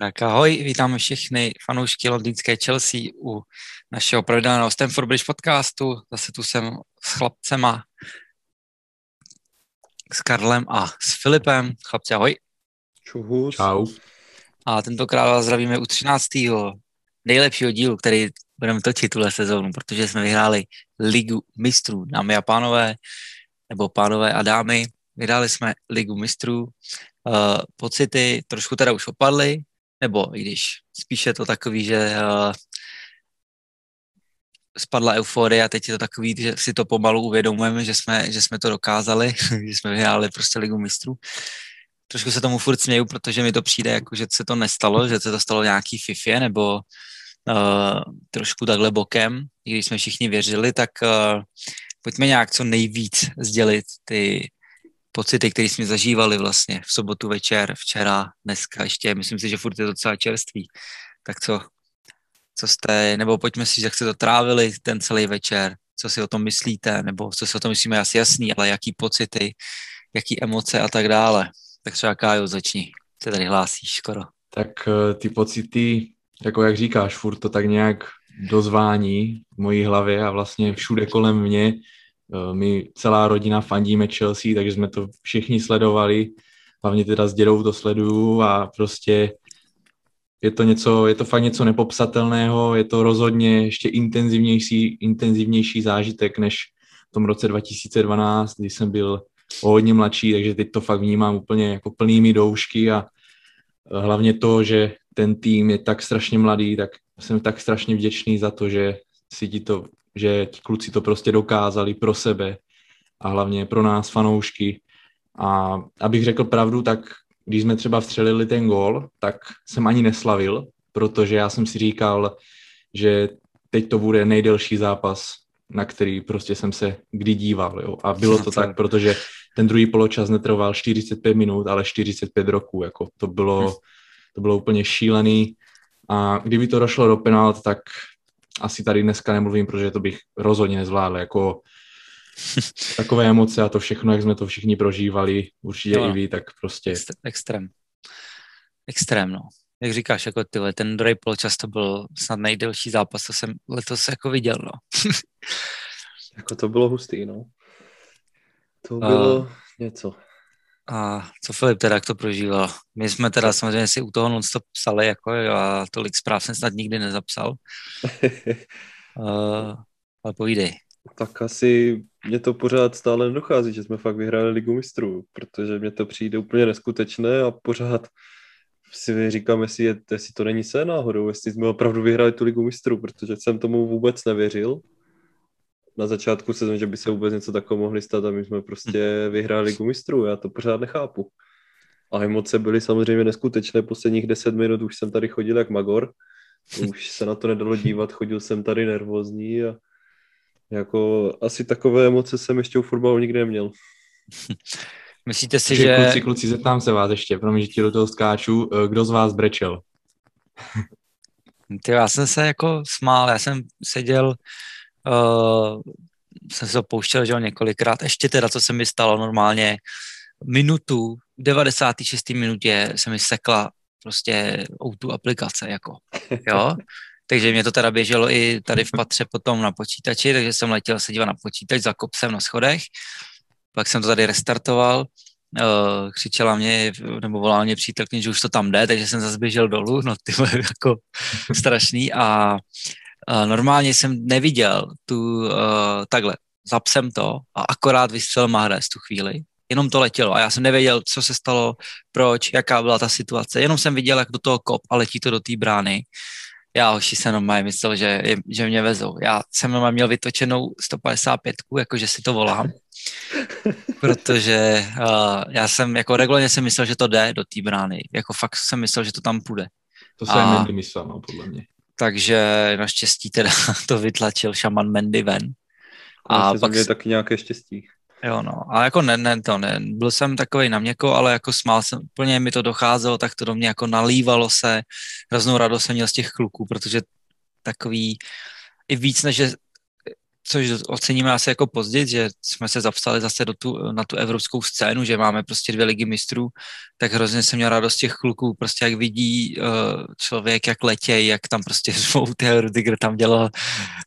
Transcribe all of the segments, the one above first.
Tak ahoj, vítám všechny fanoušky londýnské Chelsea u našeho pravidelného Stamford Bridge podcastu. Zase tu jsem s chlapcema, s Karlem a s Filipem. Chlapci, ahoj. Čuhus. Čau. A tentokrát vás zdravíme u 13. nejlepšího dílu, který budeme točit tuhle sezónu, protože jsme vyhráli Ligu mistrů, dámy a pánové, nebo pánové a dámy. Vyhráli jsme Ligu mistrů. Uh, pocity trošku teda už opadly, nebo i když spíše to takový, že uh, spadla euforie a teď je to takový, že si to pomalu uvědomujeme, že jsme, že jsme to dokázali, že jsme vyhráli prostě ligu mistrů. Trošku se tomu furt směju, protože mi to přijde jako, že se to nestalo, že se to stalo nějaký fifě nebo uh, trošku takhle bokem, i když jsme všichni věřili, tak uh, pojďme nějak co nejvíc sdělit ty pocity, které jsme zažívali vlastně v sobotu večer, včera, dneska ještě, myslím si, že furt je docela čerstvý. Tak co, co jste, nebo pojďme si, jak jste to trávili ten celý večer, co si o tom myslíte, nebo co si o tom myslíme, asi jasný, ale jaký pocity, jaký emoce a tak dále. Tak třeba Kájo, začni, se tady hlásíš skoro. Tak eh, ty pocity, jako jak říkáš, furt to tak nějak dozvání v mojí hlavě a vlastně všude kolem mě my celá rodina fandíme Chelsea, takže jsme to všichni sledovali. Hlavně teda s dědou to sleduju a prostě je to něco, je to fakt něco nepopsatelného, je to rozhodně ještě intenzivnější, intenzivnější zážitek než v tom roce 2012, kdy jsem byl o hodně mladší, takže teď to fakt vnímám úplně jako plnými doušky a eh, hlavně to, že ten tým je tak strašně mladý, tak jsem tak strašně vděčný za to, že si ti to že ti kluci to prostě dokázali pro sebe a hlavně pro nás fanoušky. A abych řekl pravdu, tak když jsme třeba vstřelili ten gól, tak jsem ani neslavil, protože já jsem si říkal, že teď to bude nejdelší zápas, na který prostě jsem se kdy díval. Jo. A bylo to tak, protože ten druhý poločas netrval 45 minut, ale 45 roků. Jako. To, bylo, to bylo úplně šílený. A kdyby to došlo do penalt, tak asi tady dneska nemluvím, protože to bych rozhodně nezvládl, jako takové emoce a to všechno, jak jsme to všichni prožívali, určitě no, i vy, tak prostě. Extrém. Extrém, no. Jak říkáš, jako ty, ten druhý poločas to byl snad nejdelší zápas, co jsem letos jako viděl, no. jako to bylo hustý, no. To bylo uh, něco. A co Filip teda, jak to prožíval? My jsme teda samozřejmě si u toho non psali, jako a tolik zpráv jsem snad nikdy nezapsal. uh, ale povídej. Tak asi mě to pořád stále nedochází, že jsme fakt vyhráli ligu mistrů, protože mě to přijde úplně neskutečné a pořád si říkám, jestli, je, jestli to není se náhodou, jestli jsme opravdu vyhráli tu ligu mistrů, protože jsem tomu vůbec nevěřil na začátku sezóny, že by se vůbec něco takového mohli stát a my jsme prostě vyhráli ligu mistrů, já to pořád nechápu. A emoce byly samozřejmě neskutečné, posledních deset minut. Už jsem tady chodil jak magor, už se na to nedalo dívat, chodil jsem tady nervózní a jako asi takové emoce jsem ještě u fotbalu nikdy neměl. Myslíte si, že... Kluci, kluci, zeptám se vás ještě, promiň, že ti do toho skáču, eh, kdo z vás brečel? Ty, já jsem se jako smál, já jsem seděl uh, jsem se to pouštěl že několikrát, ještě teda, co se mi stalo normálně, minutu, v 96. minutě se mi sekla prostě auto aplikace, jako, jo. Takže mě to teda běželo i tady v patře potom na počítači, takže jsem letěl se dívat na počítač, zakop jsem na schodech, pak jsem to tady restartoval, uh, křičela mě, nebo volala mě přítelkyně, že už to tam jde, takže jsem zase běžel dolů, no ty jako strašný a normálně jsem neviděl tu, uh, takhle, zapsem to a akorát vystřelil Mahrez tu chvíli. Jenom to letělo a já jsem nevěděl, co se stalo, proč, jaká byla ta situace. Jenom jsem viděl, jak do toho kop a letí to do té brány. Já hoši se normálně myslel, že, že mě vezou. Já jsem normálně měl vytočenou 155, jakože si to volám. Protože uh, já jsem jako regulárně jsem myslel, že to jde do té brány. Jako fakt jsem myslel, že to tam půjde. To se a... myslel, no, podle mě takže naštěstí teda to vytlačil šaman Mendy ven. A pak je taky nějaké štěstí. Jo, no. A jako ne, ne, to ne. Byl jsem takový na měko, ale jako smál jsem, úplně mi to docházelo, tak to do mě jako nalívalo se. Hroznou radost jsem měl z těch kluků, protože takový i víc než což oceníme asi jako později, že jsme se zapsali zase do tu, na tu evropskou scénu, že máme prostě dvě ligy mistrů, tak hrozně jsem měl radost těch kluků, prostě jak vidí uh, člověk, jak letěj, jak tam prostě zvou, ty Rudiger tam dělal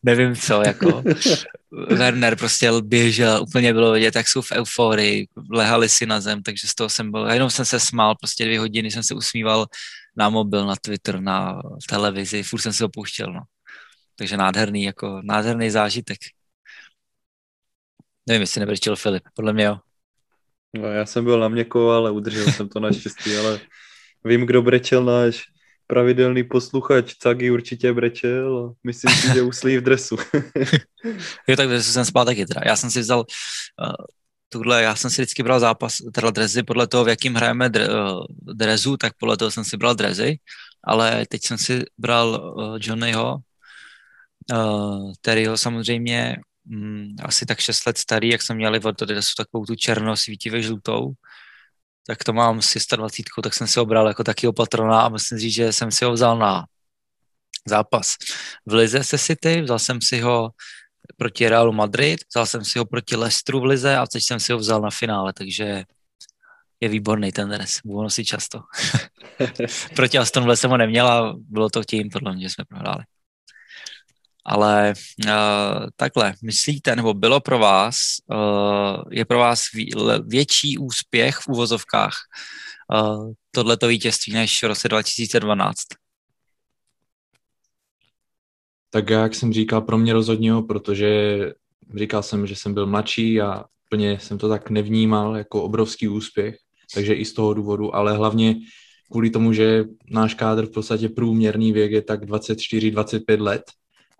nevím co, jako Werner prostě běžel, úplně bylo vidět, jak jsou v euforii, lehali si na zem, takže z toho jsem byl, jenom jsem se smál, prostě dvě hodiny jsem se usmíval na mobil, na Twitter, na televizi, furt jsem si ho pouštěl, no. Takže nádherný, jako nádherný zážitek. Nevím, jestli nebrečil Filip, podle mě jo. No, já jsem byl na měko, ale udržel jsem to naštěstí, ale vím, kdo brečel náš pravidelný posluchač. Cagi určitě brečel myslím si, že uslí v dresu. jo, tak dresu jsem spal taky teda. Já jsem si vzal uh, tuhle, já jsem si vždycky bral zápas, teda drezy podle toho, v jakým hrajeme dre, uh, drezu, tak podle toho jsem si bral drezy, ale teď jsem si bral uh, Johnnyho, uh, Terryho samozřejmě um, asi tak 6 let starý, jak jsme měli od dresu takovou tu černo svítivě žlutou, tak to mám s 120, tak jsem si ho bral jako taky patrona a musím říct, že jsem si ho vzal na zápas v Lize se City, vzal jsem si ho proti Realu Madrid, vzal jsem si ho proti Leicesteru v Lize a teď jsem si ho vzal na finále, takže je výborný ten dres, budu nosit často. proti Aston Villa jsem ho neměl a bylo to tím, podle mě, že jsme prohráli. Ale uh, takhle, myslíte, nebo bylo pro vás, uh, je pro vás větší úspěch v úvozovkách uh, tohleto vítězství než v roce 2012? Tak jak jsem říkal, pro mě rozhodně protože říkal jsem, že jsem byl mladší a plně jsem to tak nevnímal jako obrovský úspěch, takže i z toho důvodu, ale hlavně kvůli tomu, že náš kádr v podstatě průměrný věk je tak 24-25 let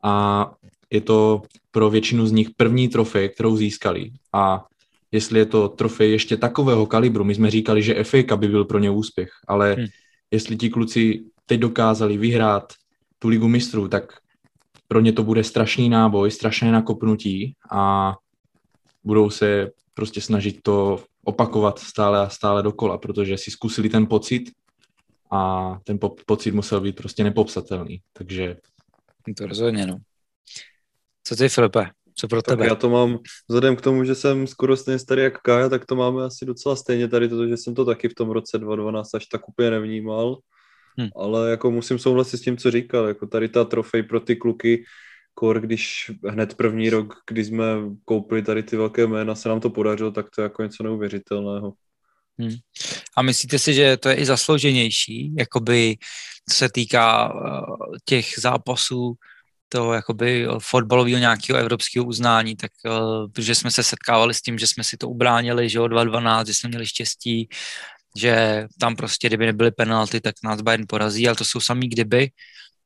a je to pro většinu z nich první trofej, kterou získali. A jestli je to trofej ještě takového kalibru, my jsme říkali, že FA by byl pro ně úspěch, ale hmm. jestli ti kluci teď dokázali vyhrát tu ligu mistrů, tak pro ně to bude strašný náboj, strašné nakopnutí a budou se prostě snažit to opakovat stále a stále dokola, protože si zkusili ten pocit a ten po- pocit musel být prostě nepopsatelný, takže... To rozhodně, no. Co ty, Filipe? Co pro tak tebe? Já to mám, vzhledem k tomu, že jsem skoro stejně starý jak Kája, tak to máme asi docela stejně tady, protože jsem to taky v tom roce 2012 až tak úplně nevnímal. Hmm. Ale jako musím souhlasit s tím, co říkal, jako tady ta trofej pro ty kluky, kor, když hned první rok, kdy jsme koupili tady ty velké jména, se nám to podařilo, tak to je jako něco neuvěřitelného. Hmm. A myslíte si, že to je i zaslouženější, jakoby co se týká uh, těch zápasů, toho jakoby fotbalového nějakého evropského uznání, tak uh, protože jsme se setkávali s tím, že jsme si to ubránili, že o 2-12, že jsme měli štěstí, že tam prostě, kdyby nebyly penalty, tak nás Bayern porazí, ale to jsou samý kdyby.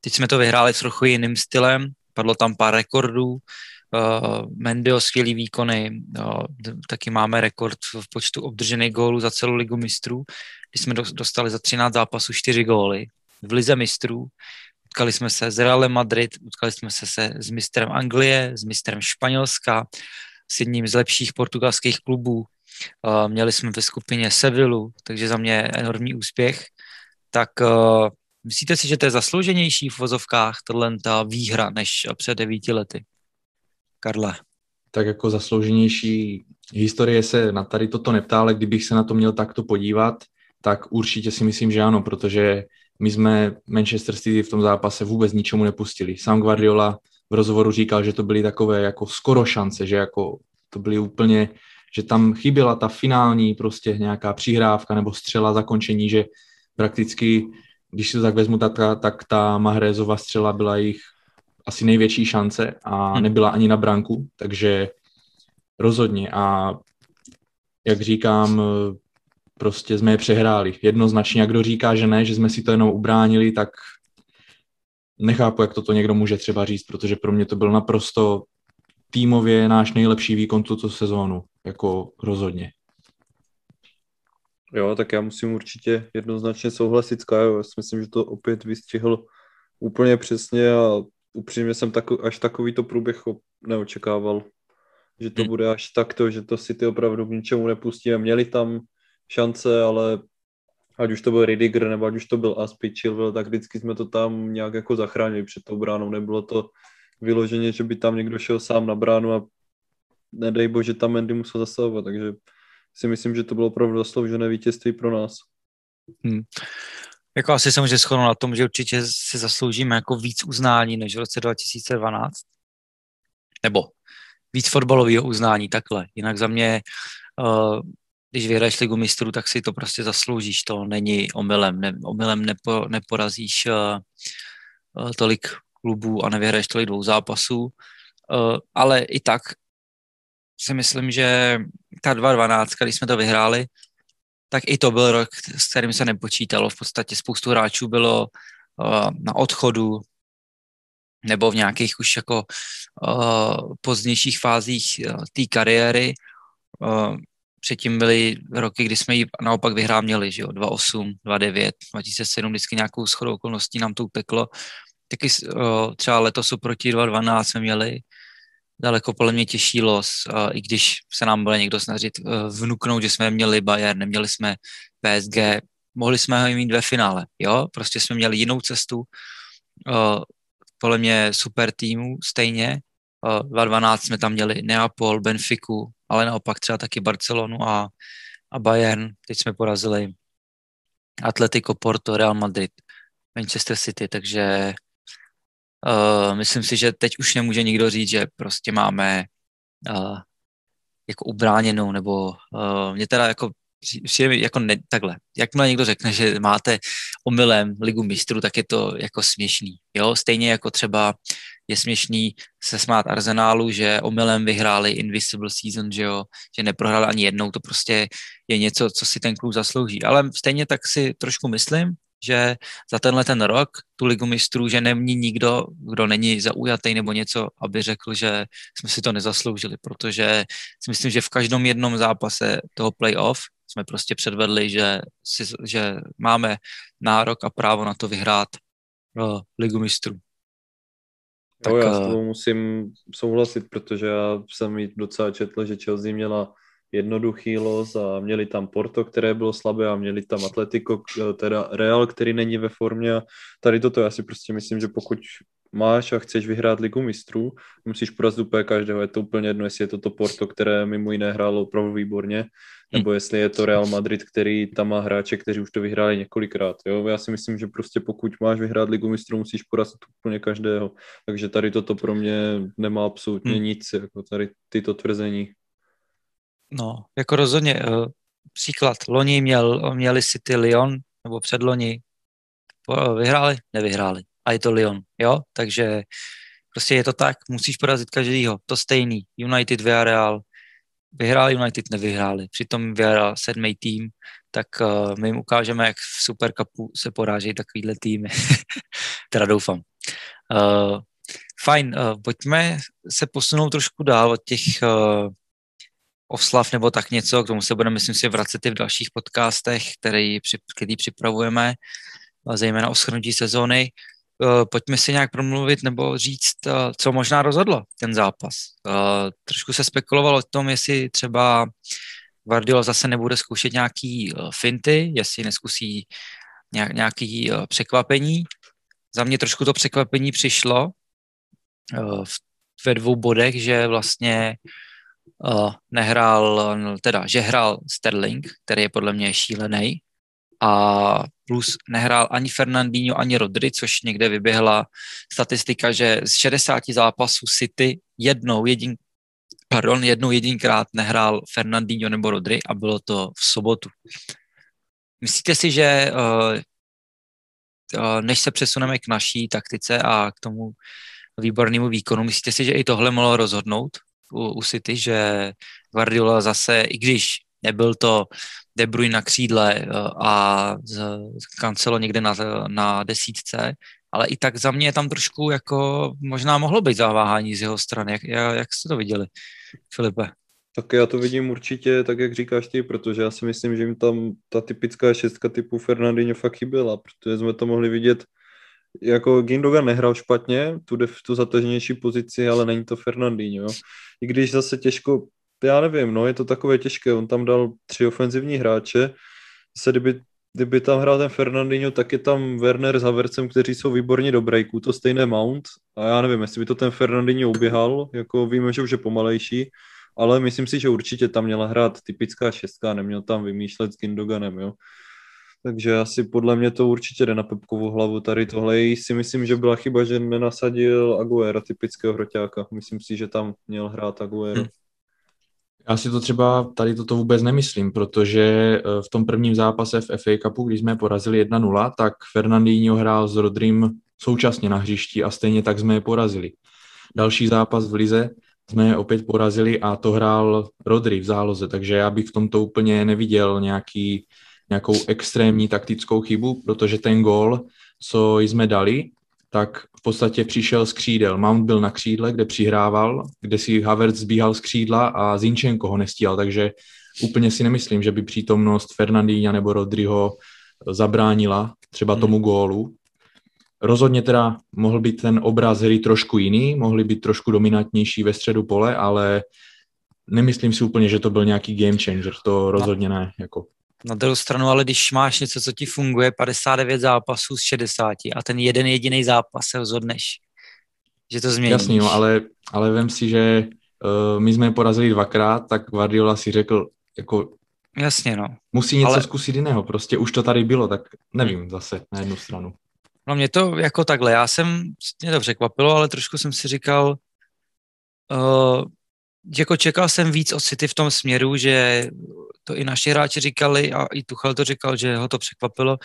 Teď jsme to vyhráli s trochu jiným stylem, padlo tam pár rekordů, uh, Mendio skvělý výkony, uh, taky máme rekord v počtu obdržených gólů za celou ligu mistrů, když jsme dostali za 13 zápasů 4 góly v lize mistrů, utkali jsme se s Realem Madrid, utkali jsme se, se s mistrem Anglie, s mistrem Španělska, s jedním z lepších portugalských klubů, Uh, měli jsme ve skupině Sevillu, takže za mě enormní úspěch. Tak myslíte si, že to je zaslouženější v vozovkách, tohle ta výhra, než před devíti lety? Karle. Tak jako zaslouženější historie se na tady toto neptá, ale kdybych se na to měl takto podívat, tak určitě si myslím, že ano, protože my jsme Manchester City v tom zápase vůbec ničemu nepustili. Sam Guardiola v rozhovoru říkal, že to byly takové jako skoro šance, že jako to byly úplně že tam chyběla ta finální prostě nějaká přihrávka nebo střela zakončení, že prakticky, když si to tak vezmu, tak, ta, tak ta Mahrezova střela byla jejich asi největší šance a hmm. nebyla ani na branku, takže rozhodně a jak říkám, prostě jsme je přehráli. Jednoznačně, jak kdo říká, že ne, že jsme si to jenom ubránili, tak nechápu, jak toto někdo může třeba říct, protože pro mě to byl naprosto týmově náš nejlepší výkon tuto sezónu, jako rozhodně. Jo, tak já musím určitě jednoznačně souhlasit s Kajou. Já si myslím, že to opět vystihl úplně přesně a upřímně jsem tako, až takovýto průběh neočekával. Že to hmm. bude až takto, že to si ty opravdu k ničemu nepustíme. Měli tam šance, ale ať už to byl Ridiger, nebo ať už to byl Aspi Chilwell, tak vždycky jsme to tam nějak jako zachránili před tou bránou. Nebylo to vyloženě, že by tam někdo šel sám na bránu a nedej bože tam Mendy musel zasahovat, takže si myslím, že to bylo opravdu zasloužené vítězství pro nás. Hmm. Jako asi se může shodnout na tom, že určitě si zasloužíme jako víc uznání než v roce 2012. Nebo víc fotbalového uznání, takhle. Jinak za mě, uh, když vyhraješ ligu mistrů, tak si to prostě zasloužíš. To není omylem. Ne, omylem nepo, neporazíš uh, uh, tolik klubů a nevyhraješ tolik dvou zápasů. Ale i tak si myslím, že ta 2-12, když jsme to vyhráli, tak i to byl rok, s kterým se nepočítalo. V podstatě spoustu hráčů bylo uh, na odchodu nebo v nějakých už jako uh, pozdějších fázích uh, té kariéry. Uh, předtím byly roky, kdy jsme ji naopak vyhrá měli, že jo, 2.8, 2.9, 2007, vždycky nějakou shodou okolností nám to uteklo. Taky uh, třeba letos oproti 2.12 jsme měli daleko podle mě těžší los, i když se nám bude někdo snažit uh, vnuknout, že jsme měli Bayern, neměli jsme PSG, mohli jsme ho mít ve finále, jo, prostě jsme měli jinou cestu, uh, podle mě super týmu stejně, uh, 2012 jsme tam měli Neapol, Benfiku, ale naopak třeba taky Barcelonu a, a Bayern, teď jsme porazili Atletico, Porto, Real Madrid, Manchester City, takže Uh, myslím si, že teď už nemůže nikdo říct, že prostě máme uh, jako ubráněnou, nebo uh, mě teda jako přijde jako ne, takhle. Jakmile někdo řekne, že máte omylem ligu mistrů, tak je to jako směšný. Jo? Stejně jako třeba je směšný se smát Arsenálu, že omylem vyhráli Invisible Season, že jo, že neprohráli ani jednou, to prostě je něco, co si ten klub zaslouží. Ale stejně tak si trošku myslím, že za tenhle ten rok tu ligu mistrů, že není nikdo, kdo není zaujatý nebo něco, aby řekl, že jsme si to nezasloužili, protože si myslím, že v každém jednom zápase toho playoff jsme prostě předvedli, že, si, že máme nárok a právo na to vyhrát uh, ligu mistrů. Tak, jo, já s tebou musím souhlasit, protože já jsem docela četl, že Chelsea měla jednoduchý los a měli tam Porto, které bylo slabé a měli tam Atletico, teda Real, který není ve formě a tady toto já si prostě myslím, že pokud máš a chceš vyhrát ligu mistrů, musíš porazit úplně každého, je to úplně jedno, jestli je to to Porto, které mimo jiné hrálo opravdu výborně, nebo jestli je to Real Madrid, který tam má hráče, kteří už to vyhráli několikrát. Jo? Já si myslím, že prostě pokud máš vyhrát ligu mistrů, musíš porazit úplně každého. Takže tady toto pro mě nemá absolutně hmm. nic, jako tady tyto tvrzení. No, jako rozhodně. Uh, příklad, loni měl, měli City Lyon, nebo předloni, vyhráli, nevyhráli. A je to Lyon, jo? Takže prostě je to tak, musíš porazit každýho. To stejný. United, Villarreal, vyhráli United, nevyhráli. Přitom Villarreal sedmý tým, tak uh, my jim ukážeme, jak v Super Cupu se porážejí takovýhle týmy. teda doufám. Uh, fajn, uh, pojďme se posunout trošku dál od těch uh, oslav nebo tak něco, k tomu se budeme, myslím si, vracet i v dalších podcastech, který, který připravujeme, zejména o shrnutí sezóny. Eh, pojďme si nějak promluvit nebo říct, eh, co možná rozhodlo ten zápas. Eh, trošku se spekulovalo o tom, jestli třeba Guardiola zase nebude zkoušet nějaký finty, jestli neskusí nějaký překvapení. Za mě trošku to překvapení přišlo ve dvou bodech, že vlastně uh, nehrál, teda, že hrál Sterling, který je podle mě šílený, a plus nehrál ani Fernandinho, ani Rodri, což někde vyběhla statistika, že z 60 zápasů City jednou, jedin, pardon, jednou jedinkrát nehrál Fernandinho nebo Rodri a bylo to v sobotu. Myslíte si, že uh, uh, než se přesuneme k naší taktice a k tomu výbornému výkonu, myslíte si, že i tohle mohlo rozhodnout? U, u City, že Guardiola zase, i když nebyl to De Bruyne na křídle eh, a Cancelo někde na, na desítce, ale i tak za mě tam trošku jako možná mohlo být zaváhání z jeho strany. Jak, jak jste to viděli, Filipe? Tak já to vidím určitě tak, jak říkáš ty, protože já si myslím, že jim tam ta typická šestka typu Fernandinho fakt chyběla, protože jsme to mohli vidět jako Gindogan nehrál špatně, tu, tu zataženější pozici, ale není to Fernandinho. I když zase těžko, já nevím, no, je to takové těžké, on tam dal tři ofenzivní hráče, zase kdyby kdyby tam hrál ten Fernandinho, tak je tam Werner s Havercem, kteří jsou výborně do breaku, to stejné Mount. A já nevím, jestli by to ten Fernandinho uběhal, jako víme, že už je pomalejší, ale myslím si, že určitě tam měla hrát typická šestka, neměl tam vymýšlet s Gindoganem, jo. Takže asi podle mě to určitě jde na Pepkovou hlavu. Tady tohle si myslím, že byla chyba, že nenasadil Aguera, typického hroťáka. Myslím si, že tam měl hrát Aguero. Hmm. Já si to třeba tady toto vůbec nemyslím, protože eh, v tom prvním zápase v FA Cupu, když jsme porazili 1-0, tak Fernandinho hrál s Rodrym současně na hřišti a stejně tak jsme je porazili. Další zápas v Lize jsme je opět porazili a to hrál Rodry v záloze, takže já bych v tomto úplně neviděl nějaký, nějakou extrémní taktickou chybu, protože ten gól, co jsme dali, tak v podstatě přišel z křídel. Mount byl na křídle, kde přihrával, kde si Havertz zbíhal z křídla a Zinčenko ho nestíhal, takže úplně si nemyslím, že by přítomnost Fernandína nebo Rodryho zabránila třeba hmm. tomu gólu. Rozhodně teda mohl být ten obraz hry trošku jiný, mohli být trošku dominantnější ve středu pole, ale nemyslím si úplně, že to byl nějaký game changer, to rozhodně ne. Jako. Na druhou stranu, ale když máš něco, co ti funguje, 59 zápasů z 60 a ten jeden jediný zápas se rozhodneš, že to změníš. Jasný, no, ale, ale vem si, že uh, my jsme porazili dvakrát, tak Guardiola si řekl, jako Jasně, no. Musí něco ale... zkusit jiného, prostě už to tady bylo, tak nevím zase na jednu stranu. No mě to jako takhle, já jsem, mě to překvapilo, ale trošku jsem si říkal, uh, jako čekal jsem víc od City v tom směru, že to i naši hráči říkali a i Tuchel to říkal, že ho to překvapilo,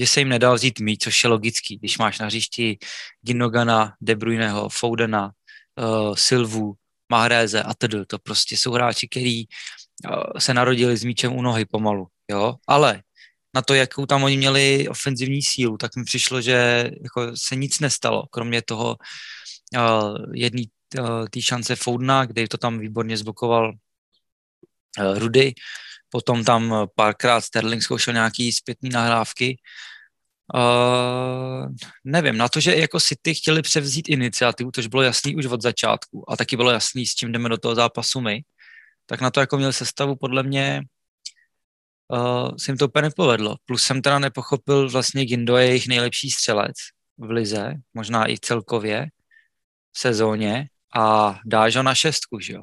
že se jim nedal vzít mít, což je logický, když máš na hřišti Ginogana, De Bruyneho, Foudena, uh, Silvu, Mahreze a tedy. To prostě jsou hráči, kteří uh, se narodili s míčem u nohy pomalu, jo, ale na to, jakou tam oni měli ofenzivní sílu, tak mi přišlo, že jako se nic nestalo, kromě toho uh, jedné uh, té šance Foudna, kde to tam výborně zbokoval uh, Rudy, potom tam párkrát Sterling zkoušel nějaký zpětný nahrávky. Uh, nevím, na to, že jako City chtěli převzít iniciativu, což bylo jasný už od začátku a taky bylo jasný, s čím jdeme do toho zápasu my, tak na to jako měl sestavu podle mě uh, se jim to úplně nepovedlo. Plus jsem teda nepochopil, vlastně Gindo je jejich nejlepší střelec v lize, možná i celkově v sezóně a dáš ho na šestku, že jo?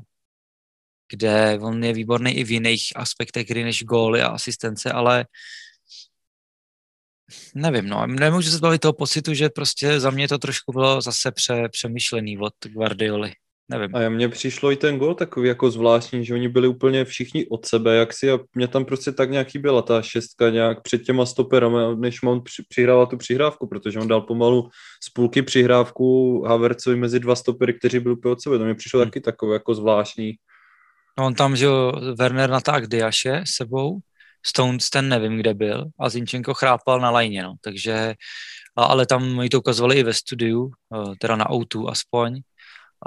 Kde on je výborný i v jiných aspektech hry než góly a asistence, ale nevím, no, nemůžu se zbavit toho pocitu, že prostě za mě to trošku bylo zase pře, přemýšlený od Guardioli nevím. A mně přišlo i ten gol takový jako zvláštní, že oni byli úplně všichni od sebe, jak si a mě tam prostě tak nějak chyběla ta šestka nějak před těma stoperama, než on při, přihrával tu přihrávku, protože on dal pomalu z půlky přihrávku Havercovi mezi dva stopery, kteří byli úplně od sebe. To mě přišlo hmm. taky takové jako zvláštní. No on tam, že Werner natáhl Diaše sebou, Stones ten nevím, kde byl a Zinčenko chrápal na lajně, no. takže ale tam mi to ukazovali i ve studiu, eh, teda na autu aspoň,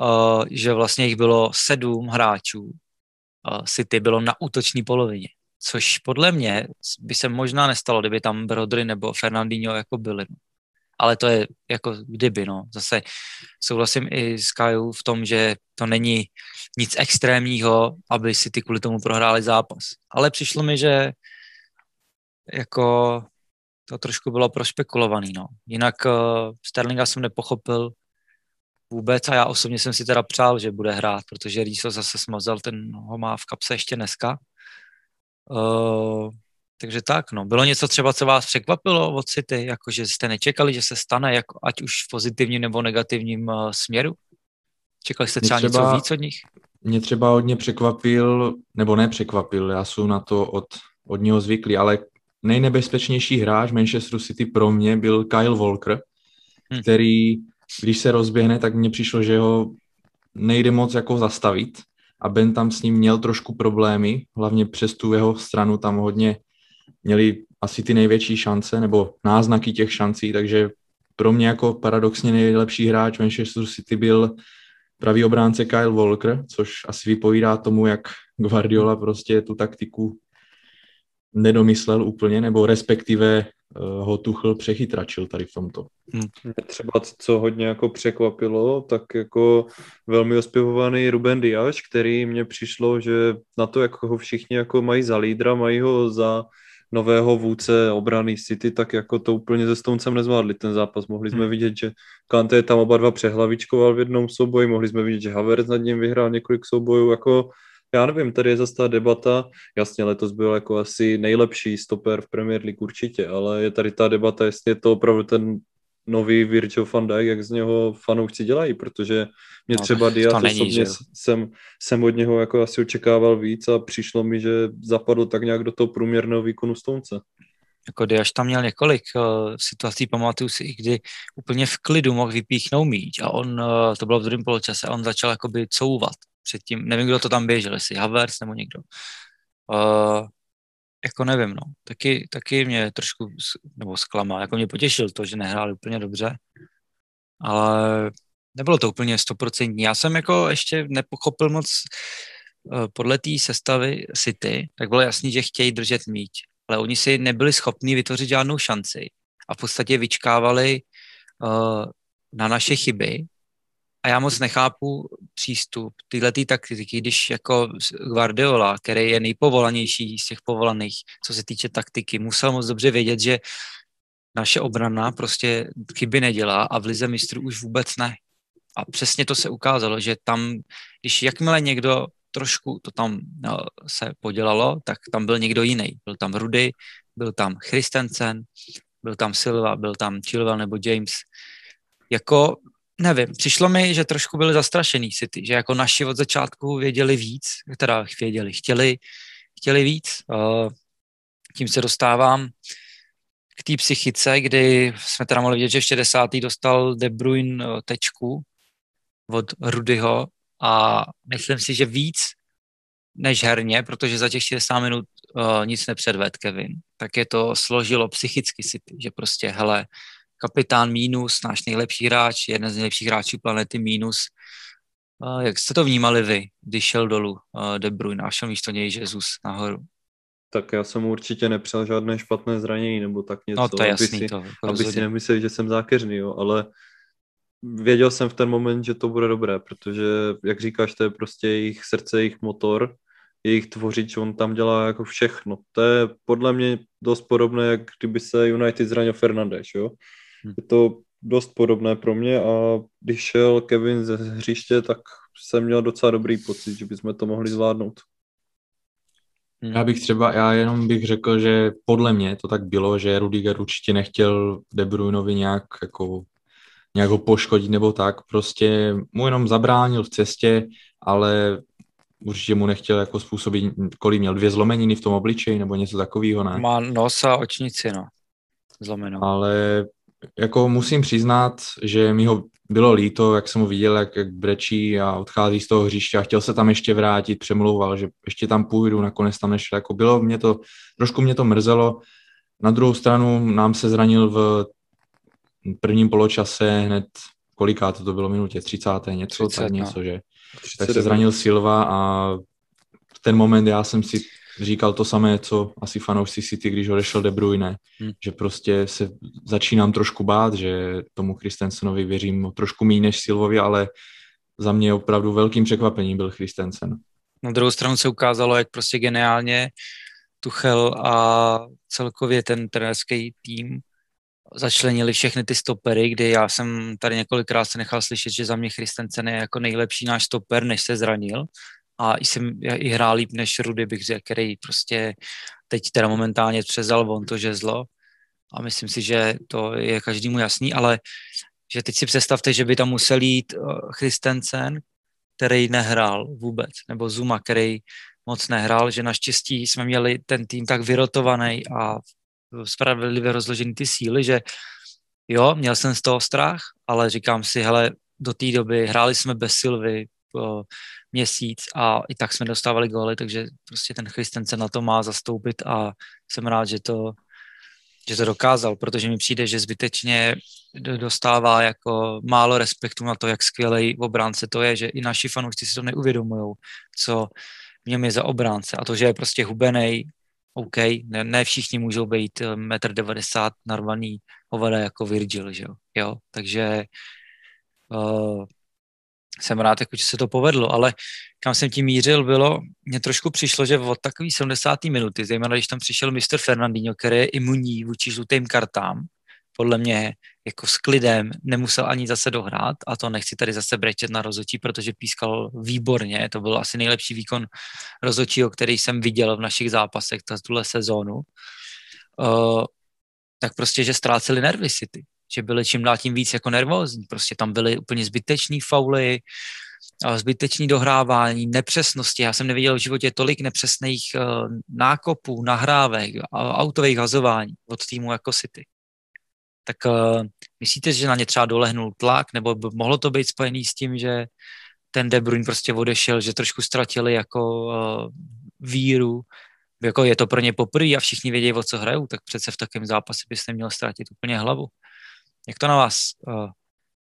uh, že vlastně jich bylo sedm hráčů. Uh, City bylo na útoční polovině, což podle mě by se možná nestalo, kdyby tam Brodry nebo Fernandinho jako byli. Ale to je jako kdyby, no. Zase souhlasím i s Kaju v tom, že to není nic extrémního, aby si ty kvůli tomu prohráli zápas. Ale přišlo mi, že jako to trošku bylo prošpekulovaný, no. Jinak uh, Sterlinga jsem nepochopil, vůbec a já osobně jsem si teda přál, že bude hrát, protože Ríso zase smazal, ten ho má v kapse ještě dneska. Uh, takže tak, no. Bylo něco třeba, co vás překvapilo od City, jako že jste nečekali, že se stane, jako, ať už v pozitivním nebo negativním uh, směru? Čekali jste třeba, třeba něco víc od nich? Mě třeba hodně překvapil, nebo nepřekvapil, já jsem na to od, od něho zvyklý, ale nejnebezpečnější hráč Manchester City pro mě byl Kyle Walker, hmm. který když se rozběhne, tak mně přišlo, že ho nejde moc jako zastavit a Ben tam s ním měl trošku problémy, hlavně přes tu jeho stranu tam hodně měli asi ty největší šance nebo náznaky těch šancí, takže pro mě jako paradoxně nejlepší hráč Manchester City byl pravý obránce Kyle Walker, což asi vypovídá tomu, jak Guardiola prostě tu taktiku nedomyslel úplně, nebo respektive ho Tuchl přechytračil tady v tomto. Hmm. Třeba co hodně jako překvapilo, tak jako velmi ospěvovaný Ruben Diaz, který mně přišlo, že na to, jak ho všichni jako mají za lídra, mají ho za nového vůdce obrany City, tak jako to úplně ze Stoncem nezvládli ten zápas. Mohli jsme hmm. vidět, že Kante tam oba dva přehlavičkoval v jednom souboji, mohli jsme vidět, že Havertz nad ním vyhrál několik soubojů, jako já nevím, tady je zase ta debata, jasně letos byl jako asi nejlepší stoper v Premier League určitě, ale je tady ta debata, jestli je to opravdu ten nový Virgil van Dijk, jak z něho fanoušci dělají, protože mě no, třeba Diaz osobně jsem, jsem od něho jako asi očekával víc a přišlo mi, že zapadl tak nějak do toho průměrného výkonu Stonce. Jako Diaz tam měl několik uh, situací, pamatuju si i kdy úplně v klidu mohl vypíchnout míč a on, uh, to bylo v druhém poločase, a on začal jakoby couvat předtím, nevím, kdo to tam běžel, jestli Havertz nebo někdo. Uh, jako nevím, no. Taky, taky mě trošku, nebo zklamal, jako mě potěšil to, že nehrál úplně dobře, ale nebylo to úplně stoprocentní. Já jsem jako ještě nepochopil moc uh, podle té sestavy City, tak bylo jasný, že chtějí držet míč, ale oni si nebyli schopni vytvořit žádnou šanci a v podstatě vyčkávali uh, na naše chyby a já moc nechápu přístup tyhle taktiky, když jako Guardiola, který je nejpovolanější z těch povolaných, co se týče taktiky, musel moc dobře vědět, že naše obrana prostě chyby nedělá a v Lize mistrů už vůbec ne. A přesně to se ukázalo, že tam, když jakmile někdo trošku to tam no, se podělalo, tak tam byl někdo jiný. Byl tam Rudy, byl tam Christensen, byl tam Silva, byl tam Chilwell nebo James. Jako nevím, přišlo mi, že trošku byli zastrašený City, že jako naši od začátku věděli víc, teda věděli, chtěli, chtěli víc. Tím se dostávám k té psychice, kdy jsme teda mohli vidět, že v 60. dostal De Bruyne tečku od Rudyho a myslím si, že víc než herně, protože za těch 60 minut uh, nic nepředved Kevin, tak je to složilo psychicky City, že prostě, hele, kapitán mínus, náš nejlepší hráč, jeden z nejlepších hráčů planety mínus. Jak jste to vnímali vy, když šel dolů De Bruyne a šel místo něj Jesus nahoru? Tak já jsem určitě nepřál žádné špatné zranění nebo tak něco. No to je jasný, aby si, to, jako aby si nemyslel, že jsem zákeřný, jo, ale věděl jsem v ten moment, že to bude dobré, protože, jak říkáš, to je prostě jejich srdce, jejich motor, jejich tvořič, on tam dělá jako všechno. To je podle mě dost podobné, jak kdyby se United zranil Fernandes, jo. Je to dost podobné pro mě a když šel Kevin ze hřiště, tak jsem měl docela dobrý pocit, že bychom to mohli zvládnout. Já bych třeba, já jenom bych řekl, že podle mě to tak bylo, že Rudiger určitě nechtěl De Bruynovi nějak jako nějak ho poškodit nebo tak, prostě mu jenom zabránil v cestě, ale určitě mu nechtěl jako způsobit, kolik měl, dvě zlomeniny v tom obličeji nebo něco takového, ne? Má nos a očnici, no, zlomenou. Ale jako musím přiznat, že mi ho bylo líto, jak jsem ho viděl, jak, jak brečí a odchází z toho hřiště a chtěl se tam ještě vrátit, přemlouval, že ještě tam půjdu, nakonec tam nešel. Jako bylo mě to, trošku mě to mrzelo. Na druhou stranu nám se zranil v prvním poločase hned, koliká to bylo minutě, 30. něco, 30, tak no. něco, že? 30, tak se zranil Silva a v ten moment já jsem si říkal to samé, co asi fanoušci City, když odešel De Bruyne, hmm. že prostě se začínám trošku bát, že tomu Christensenovi věřím trošku méně než Silvovi, ale za mě opravdu velkým překvapením byl Christensen. Na druhou stranu se ukázalo, jak prostě geniálně Tuchel a celkově ten trenerský tým začlenili všechny ty stopery, kdy já jsem tady několikrát se nechal slyšet, že za mě Christensen je jako nejlepší náš stoper, než se zranil a jsem i hrál líp než Rudy, bych řekl, který prostě teď teda momentálně přezal on to žezlo. A myslím si, že to je každému jasný, ale že teď si představte, že by tam musel jít eh, Christensen, který nehrál vůbec, nebo Zuma, který moc nehrál, že naštěstí jsme měli ten tým tak vyrotovaný a spravedlivě rozložený ty síly, že jo, měl jsem z toho strach, ale říkám si, hele, do té doby hráli jsme bez Silvy, měsíc a i tak jsme dostávali góly, takže prostě ten Christensen na to má zastoupit a jsem rád, že to, že to dokázal, protože mi přijde, že zbytečně dostává jako málo respektu na to, jak skvělý obránce to je, že i naši fanoušci si to neuvědomují, co v něm je za obránce a to, že je prostě hubený, OK, ne, ne všichni můžou být 1,90 m narvaný hovada jako Virgil, že jo, jo? takže uh, jsem rád, jako, že se to povedlo, ale kam jsem tím mířil, bylo, mně trošku přišlo, že od takový 70. minuty, zejména když tam přišel Mr. Fernandinho, který je imunní vůči žlutým kartám, podle mě jako s klidem nemusel ani zase dohrát a to nechci tady zase brečet na rozhodčí, protože pískal výborně, to byl asi nejlepší výkon rozhodčího, který jsem viděl v našich zápasech za tuhle sezónu, uh, tak prostě, že ztráceli nervy City, že byli čím dál tím víc jako nervózní, prostě tam byly úplně zbyteční fauly, zbytečný dohrávání, nepřesnosti. Já jsem neviděl v životě tolik nepřesných uh, nákopů, nahrávek, autových hazování od týmu jako City tak uh, myslíte, že na ně třeba dolehnul tlak, nebo by mohlo to být spojený s tím, že ten De Bruyne prostě odešel, že trošku ztratili jako uh, víru, jako je to pro ně poprvé a všichni vědí, o co hrajou, tak přece v takovém zápase byste měl ztratit úplně hlavu. Jak to na vás uh,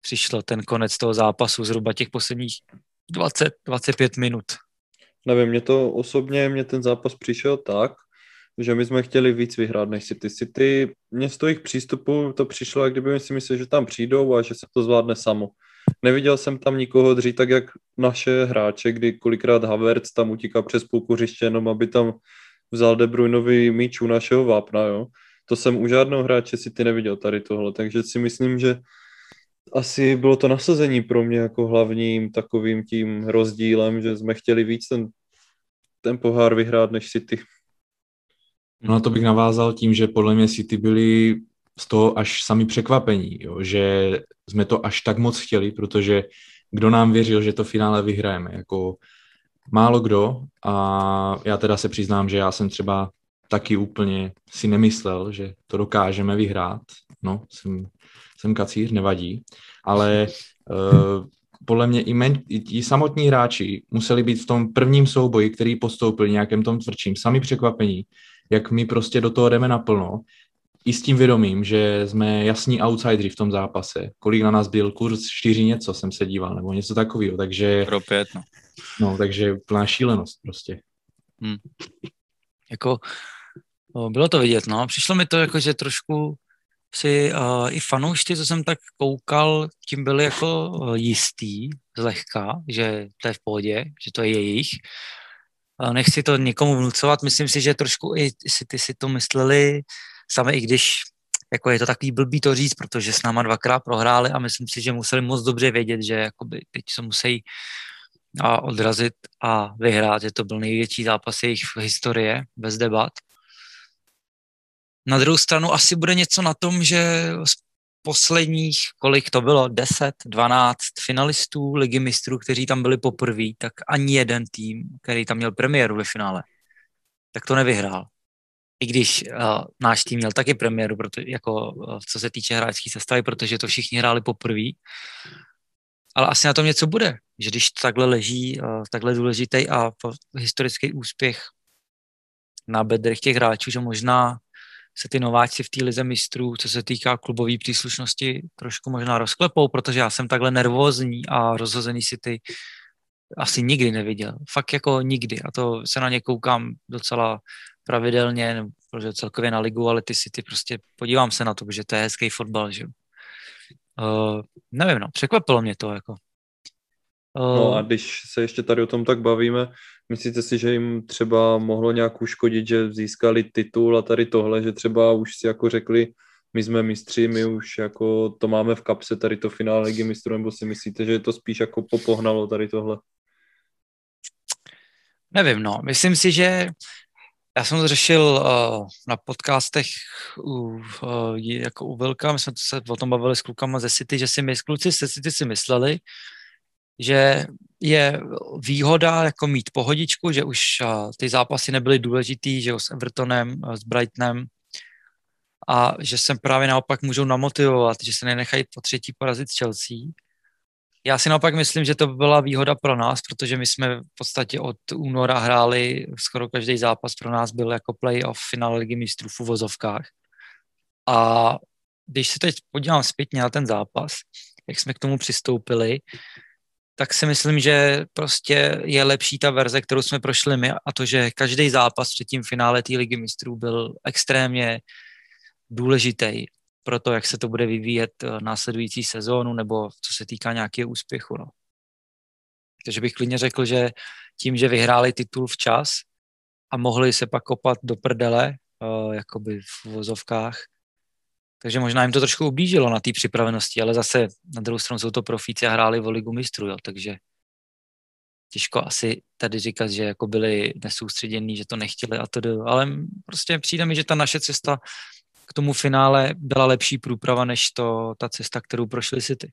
přišlo, ten konec toho zápasu, zhruba těch posledních 20-25 minut? Nevím, mě to osobně, mě ten zápas přišel tak, že my jsme chtěli víc vyhrát než City. City, mě z toho přístupu to přišlo, jak kdyby si mysleli, že tam přijdou a že se to zvládne samo. Neviděl jsem tam nikoho dřít tak, jak naše hráče, kdy kolikrát Havertz tam utíká přes půlku hřiště, jenom aby tam vzal De Bruynovi míč u našeho vápna, jo. To jsem u žádného hráče City neviděl tady tohle, takže si myslím, že asi bylo to nasazení pro mě jako hlavním takovým tím rozdílem, že jsme chtěli víc ten, ten pohár vyhrát než City. No na to bych navázal tím, že podle mě City byli z toho až sami překvapení, jo, že jsme to až tak moc chtěli, protože kdo nám věřil, že to finále vyhrajeme, jako málo kdo a já teda se přiznám, že já jsem třeba taky úplně si nemyslel, že to dokážeme vyhrát, no, jsem, jsem kacíř, nevadí, ale uh, podle mě i, men, i, i samotní hráči museli být v tom prvním souboji, který postoupil nějakém tom tvrdším, sami překvapení, jak my prostě do toho jdeme naplno, i s tím vědomím, že jsme jasní outsideri v tom zápase. Kolik na nás byl kurz, čtyři něco jsem se díval, nebo něco takového, takže... Pro pět, no. No, takže plná šílenost prostě. Hmm. Jako, bylo to vidět, no. Přišlo mi to jako, že trošku si uh, i fanoušci, co jsem tak koukal, tím byli jako uh, jistý, zlehka, že to je v pohodě, že to je jejich nechci to někomu vnucovat, myslím si, že trošku i si ty si to mysleli sami, i když jako je to takový blbý to říct, protože s náma dvakrát prohráli a myslím si, že museli moc dobře vědět, že jakoby teď se musí a odrazit a vyhrát, že to byl největší zápas jejich historie, bez debat. Na druhou stranu asi bude něco na tom, že posledních, kolik to bylo, 10, 12 finalistů ligy mistrů, kteří tam byli poprvé, tak ani jeden tým, který tam měl premiéru ve finále, tak to nevyhrál. I když uh, náš tým měl taky premiéru, proto, jako, uh, co se týče hráčské sestavy, protože to všichni hráli poprvé. Ale asi na tom něco bude, že když takhle leží uh, takhle důležitý a historický úspěch na bedrech těch hráčů, že možná se ty nováčci v té lize mistrů, co se týká klubové příslušnosti, trošku možná rozklepou, protože já jsem takhle nervózní a rozhozený si ty asi nikdy neviděl. Fakt jako nikdy. A to se na ně koukám docela pravidelně, protože celkově na ligu, ale ty si ty prostě podívám se na to, že to je hezký fotbal, že uh, nevím, no, překvapilo mě to, jako. No a když se ještě tady o tom tak bavíme, Myslíte si, že jim třeba mohlo nějak uškodit, že získali titul a tady tohle, že třeba už si jako řekli, my jsme mistři, my už jako to máme v kapse, tady to finále ligy mistrů, nebo si myslíte, že je to spíš jako popohnalo tady tohle? Nevím, no. Myslím si, že já jsem to řešil uh, na podcastech u, uh, jako u Vilka, my jsme se o tom bavili s klukama ze City, že si my, kluci ze City si mysleli, že je výhoda jako mít pohodičku, že už ty zápasy nebyly důležitý, že s Evertonem, s Brightonem a že se právě naopak můžou namotivovat, že se nenechají po třetí porazit s Chelsea. Já si naopak myslím, že to byla výhoda pro nás, protože my jsme v podstatě od února hráli skoro každý zápas pro nás byl jako playoff finále ligy mistrů v uvozovkách. A když se teď podívám zpětně na ten zápas, jak jsme k tomu přistoupili, tak si myslím, že prostě je lepší ta verze, kterou jsme prošli my a to, že každý zápas v třetím finále té ligy mistrů byl extrémně důležitý pro to, jak se to bude vyvíjet eh, následující sezónu nebo co se týká nějakého úspěchu. No. Takže bych klidně řekl, že tím, že vyhráli titul včas a mohli se pak kopat do prdele, uh, jakoby v vozovkách, takže možná jim to trošku ublížilo na té připravenosti, ale zase na druhou stranu jsou to profíci a hráli o ligu mistrů, jo, takže těžko asi tady říkat, že jako byli nesoustředění, že to nechtěli a to, ale prostě přijde mi, že ta naše cesta k tomu finále byla lepší průprava, než to ta cesta, kterou prošli City.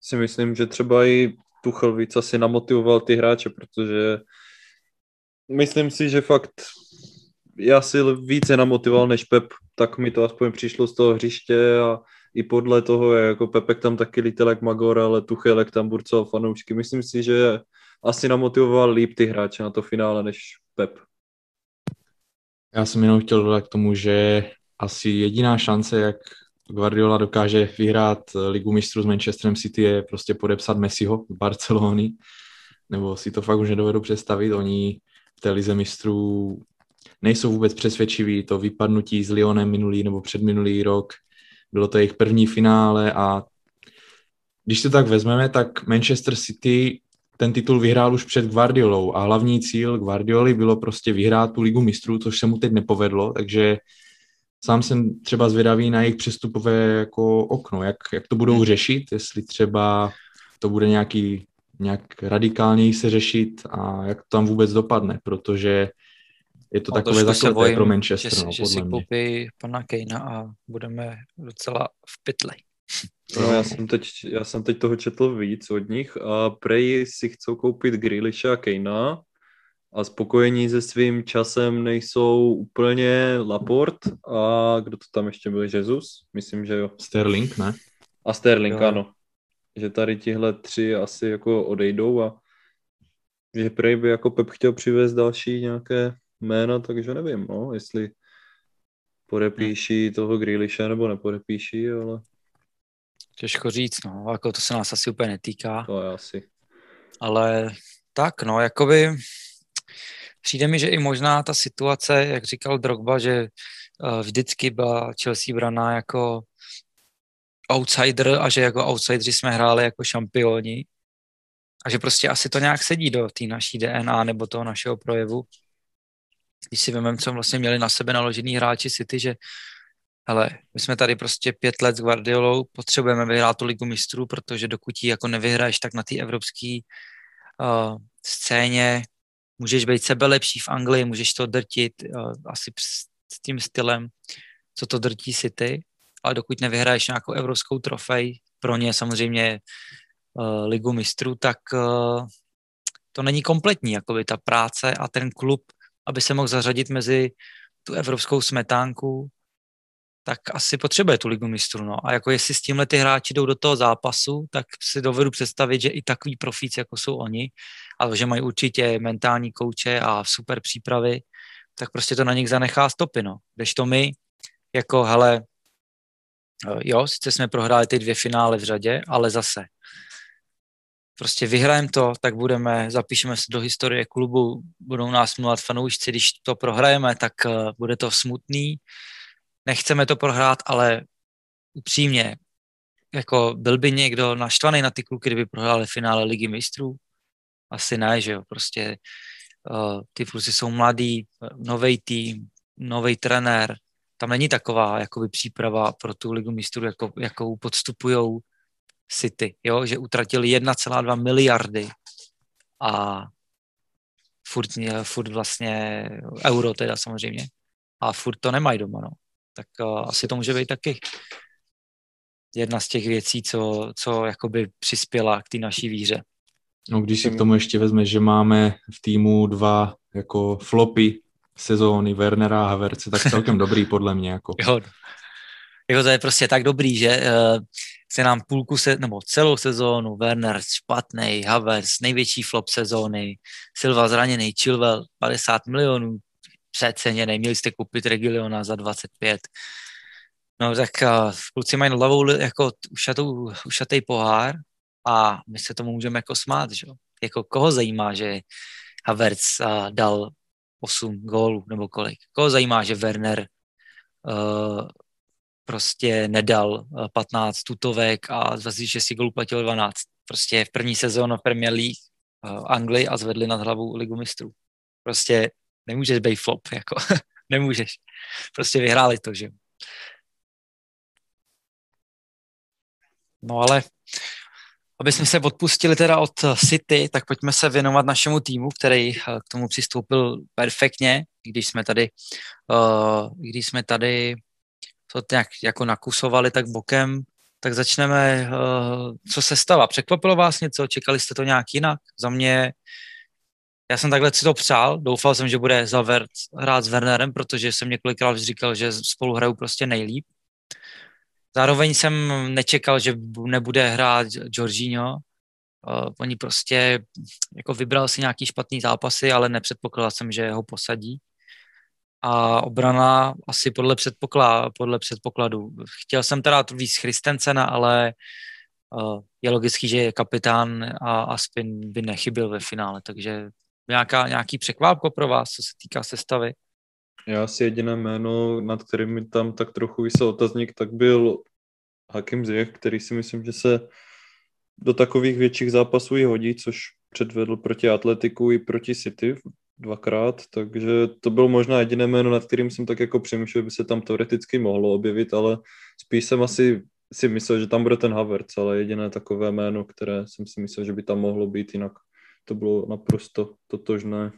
Si myslím, že třeba i Tuchel víc asi namotivoval ty hráče, protože myslím si, že fakt já si více namotivoval než Pep, tak mi to aspoň přišlo z toho hřiště a i podle toho, jako Pepek tam taky lítel jak Magor, ale Tuchelek tam burcoval fanoušky. Myslím si, že asi namotivoval líp ty hráče na to finále než Pep. Já jsem jenom chtěl dodat k tomu, že asi jediná šance, jak Guardiola dokáže vyhrát ligu mistrů s Manchesterem City je prostě podepsat Messiho z Barcelony, nebo si to fakt už nedovedu představit. Oni v té lize mistrů nejsou vůbec přesvědčiví. To vypadnutí s Lyonem minulý nebo předminulý rok, bylo to jejich první finále a když to tak vezmeme, tak Manchester City ten titul vyhrál už před Guardiolou a hlavní cíl Guardioli bylo prostě vyhrát tu ligu mistrů, což se mu teď nepovedlo, takže sám jsem třeba zvědavý na jejich přestupové jako okno, jak, jak to budou hmm. řešit, jestli třeba to bude nějaký nějak radikálněji se řešit a jak to tam vůbec dopadne, protože je to no, takové zakleté pro Manchester. Že, no, že si koupí pana Kejna a budeme docela v pytli. No, já jsem, teď, já jsem teď toho četl víc od nich a prej si chcou koupit Grealisha a Kejna a spokojení se svým časem nejsou úplně Laport a kdo to tam ještě byl, Jesus? Myslím, že jo. Sterling, ne? A Sterling, jo. ano. Že tady tihle tři asi jako odejdou a že prej by jako Pep chtěl přivést další nějaké jména, takže nevím, no, jestli podepíší hmm. toho Grealisha nebo nepodepíší, ale... Těžko říct, no, jako to se nás asi úplně netýká. To je asi. Ale tak, no, jakoby přijde mi, že i možná ta situace, jak říkal Drogba, že uh, vždycky byla Chelsea braná jako outsider a že jako outsideri jsme hráli jako šampioni a že prostě asi to nějak sedí do té naší DNA nebo toho našeho projevu když si vememe, co vlastně měli na sebe naložený hráči City, že hele, my jsme tady prostě pět let s Guardiolou, potřebujeme vyhrát tu ligu mistrů, protože dokud ji jako nevyhraješ, tak na té evropské uh, scéně můžeš být sebe lepší v Anglii, můžeš to drtit uh, asi s tím stylem, co to drtí City, ale dokud nevyhraješ nějakou evropskou trofej, pro ně samozřejmě uh, ligu mistrů, tak uh, to není kompletní, jakoby ta práce a ten klub aby se mohl zařadit mezi tu evropskou smetánku, tak asi potřebuje tu ligu mistrů. No. A jako jestli s tímhle ty hráči jdou do toho zápasu, tak si dovedu představit, že i takový profíci, jako jsou oni, ale že mají určitě mentální kouče a super přípravy, tak prostě to na nich zanechá stopy. No. Když to my, jako hele, jo, sice jsme prohráli ty dvě finále v řadě, ale zase prostě vyhrajeme to, tak budeme, zapíšeme se do historie klubu, budou nás milovat fanoušci, když to prohrajeme, tak uh, bude to smutný. Nechceme to prohrát, ale upřímně, jako byl by někdo naštvaný na ty kluky, kdyby prohráli finále ligy mistrů? Asi ne, že jo, prostě uh, ty kluci jsou mladí, nový tým, nový trenér, tam není taková jakoby příprava pro tu ligu mistrů, jako, jakou podstupujou City, jo, že utratili 1,2 miliardy a furt, furt vlastně euro teda samozřejmě a furt to nemají doma, no. Tak uh, asi to může být taky jedna z těch věcí, co, co jakoby přispěla k té naší víře. No, když si k tomu ještě vezme, že máme v týmu dva jako flopy sezóny Wernera a Haverce, tak celkem dobrý podle mě. Jako. Jo, jako to je prostě tak dobrý, že uh, se nám půlku, se, nebo celou sezónu, Werner špatný, Havertz největší flop sezóny, Silva zraněný, Chilwell 50 milionů, přeceněný, měli jste koupit Regiliona za 25. No tak uh, kluci mají hlavou jako ušatou, ušatý pohár a my se tomu můžeme jako smát, že Jako koho zajímá, že Havertz uh, dal 8 gólů nebo kolik? Koho zajímá, že Werner uh, prostě nedal 15 eh, tutovek a z 26 gólů platil 12. Prostě v první sezónu v Premier League Anglii a zvedli nad hlavu ligu mistrů. Prostě nemůžeš být flop, jako nemůžeš. Prostě vyhráli to, že No ale aby jsme se odpustili teda od City, tak pojďme se věnovat našemu týmu, který eh, k tomu přistoupil perfektně, když jsme tady, když jsme tady to nějak jako nakusovali tak bokem, tak začneme, uh, co se stává. Překvapilo vás něco? Čekali jste to nějak jinak? Za mě, já jsem takhle si to přál, doufal jsem, že bude Zavert hrát s Wernerem, protože jsem několikrát říkal, že spolu hrajou prostě nejlíp. Zároveň jsem nečekal, že nebude hrát Jorginho. Uh, oni prostě jako vybral si nějaký špatný zápasy, ale nepředpokládal jsem, že ho posadí. A obrana asi podle, předpokladu, podle předpokladu. Chtěl jsem teda víc Christensena, ale uh, je logický, že je kapitán a Aspin by nechybil ve finále, takže nějaká, nějaký překvápko pro vás, co se týká sestavy? Já si jediné jméno, nad kterým mi tam tak trochu vysel otazník, tak byl Hakim Ziyech, který si myslím, že se do takových větších zápasů i hodí, což předvedl proti Atletiku i proti City dvakrát, takže to bylo možná jediné jméno, nad kterým jsem tak jako přemýšlel, by se tam teoreticky mohlo objevit, ale spíš jsem asi si myslel, že tam bude ten Havertz, ale jediné takové jméno, které jsem si myslel, že by tam mohlo být, jinak to bylo naprosto totožné.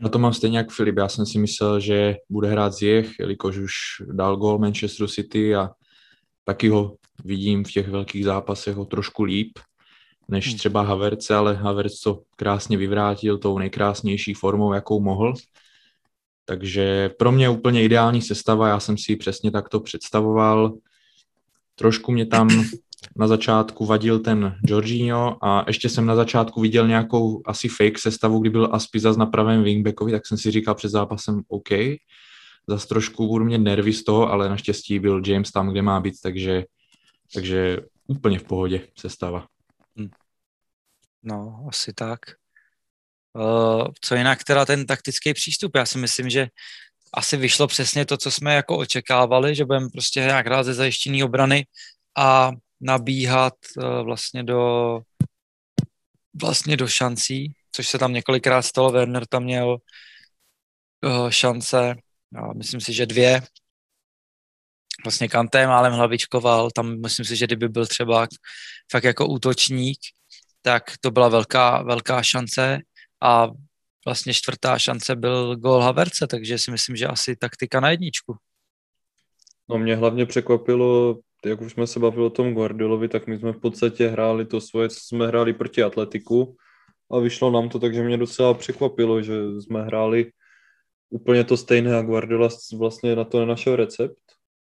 No to mám stejně jak Filip, já jsem si myslel, že bude hrát Ziyech, jelikož už dal gol Manchester City a taky ho vidím v těch velkých zápasech o trošku líp než hmm. třeba Havertz, ale Havertz to krásně vyvrátil tou nejkrásnější formou, jakou mohl. Takže pro mě úplně ideální sestava, já jsem si ji přesně takto představoval. Trošku mě tam na začátku vadil ten Jorginho a ještě jsem na začátku viděl nějakou asi fake sestavu, kdy byl Aspizas na pravém wingbackovi, tak jsem si říkal před zápasem OK. Zas trošku budu mít nervy z toho, ale naštěstí byl James tam, kde má být, takže, takže úplně v pohodě sestava. No, asi tak. Uh, co jinak teda ten taktický přístup? Já si myslím, že asi vyšlo přesně to, co jsme jako očekávali, že budeme prostě nějak rád ze zajištění obrany a nabíhat uh, vlastně do vlastně do šancí, což se tam několikrát stalo. Werner tam měl uh, šance, já myslím si, že dvě. Vlastně Kanté málem hlavičkoval, tam myslím si, že kdyby byl třeba fakt jako útočník, tak to byla velká, velká šance a vlastně čtvrtá šance byl gol Haverce, takže si myslím, že asi taktika na jedničku. No mě hlavně překvapilo, jak už jsme se bavili o tom Guardiolovi, tak my jsme v podstatě hráli to svoje, co jsme hráli proti Atletiku a vyšlo nám to, takže mě docela překvapilo, že jsme hráli úplně to stejné a Guardiola vlastně na to nenašel recept,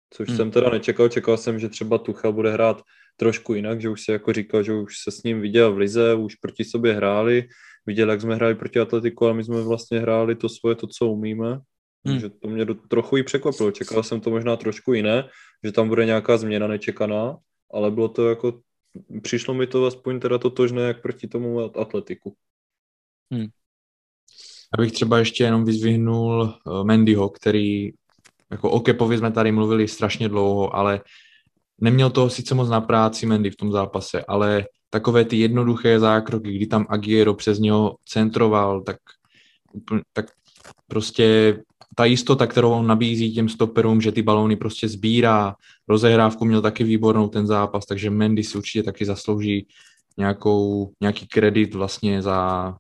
což hmm. jsem teda nečekal. Čekal jsem, že třeba Tuchel bude hrát trošku jinak, že už se jako říkal, že už se s ním viděl v Lize, už proti sobě hráli, viděl, jak jsme hráli proti Atletiku, ale my jsme vlastně hráli to svoje, to, co umíme. Hmm. Takže to mě do, trochu i překvapilo. Čekal jsem to možná trošku jiné, že tam bude nějaká změna nečekaná, ale bylo to jako, přišlo mi to aspoň teda totožné, jak proti tomu Atletiku. Hmm. Abych třeba ještě jenom vyzvihnul eh, Mendyho, který jako o Kepovi jsme tady mluvili strašně dlouho, ale neměl toho sice moc na práci Mendy v tom zápase, ale takové ty jednoduché zákroky, kdy tam Agiero přes něho centroval, tak, tak prostě ta jistota, kterou on nabízí těm stoperům, že ty balóny prostě sbírá, rozehrávku měl taky výbornou ten zápas, takže Mendy si určitě taky zaslouží nějakou, nějaký kredit vlastně za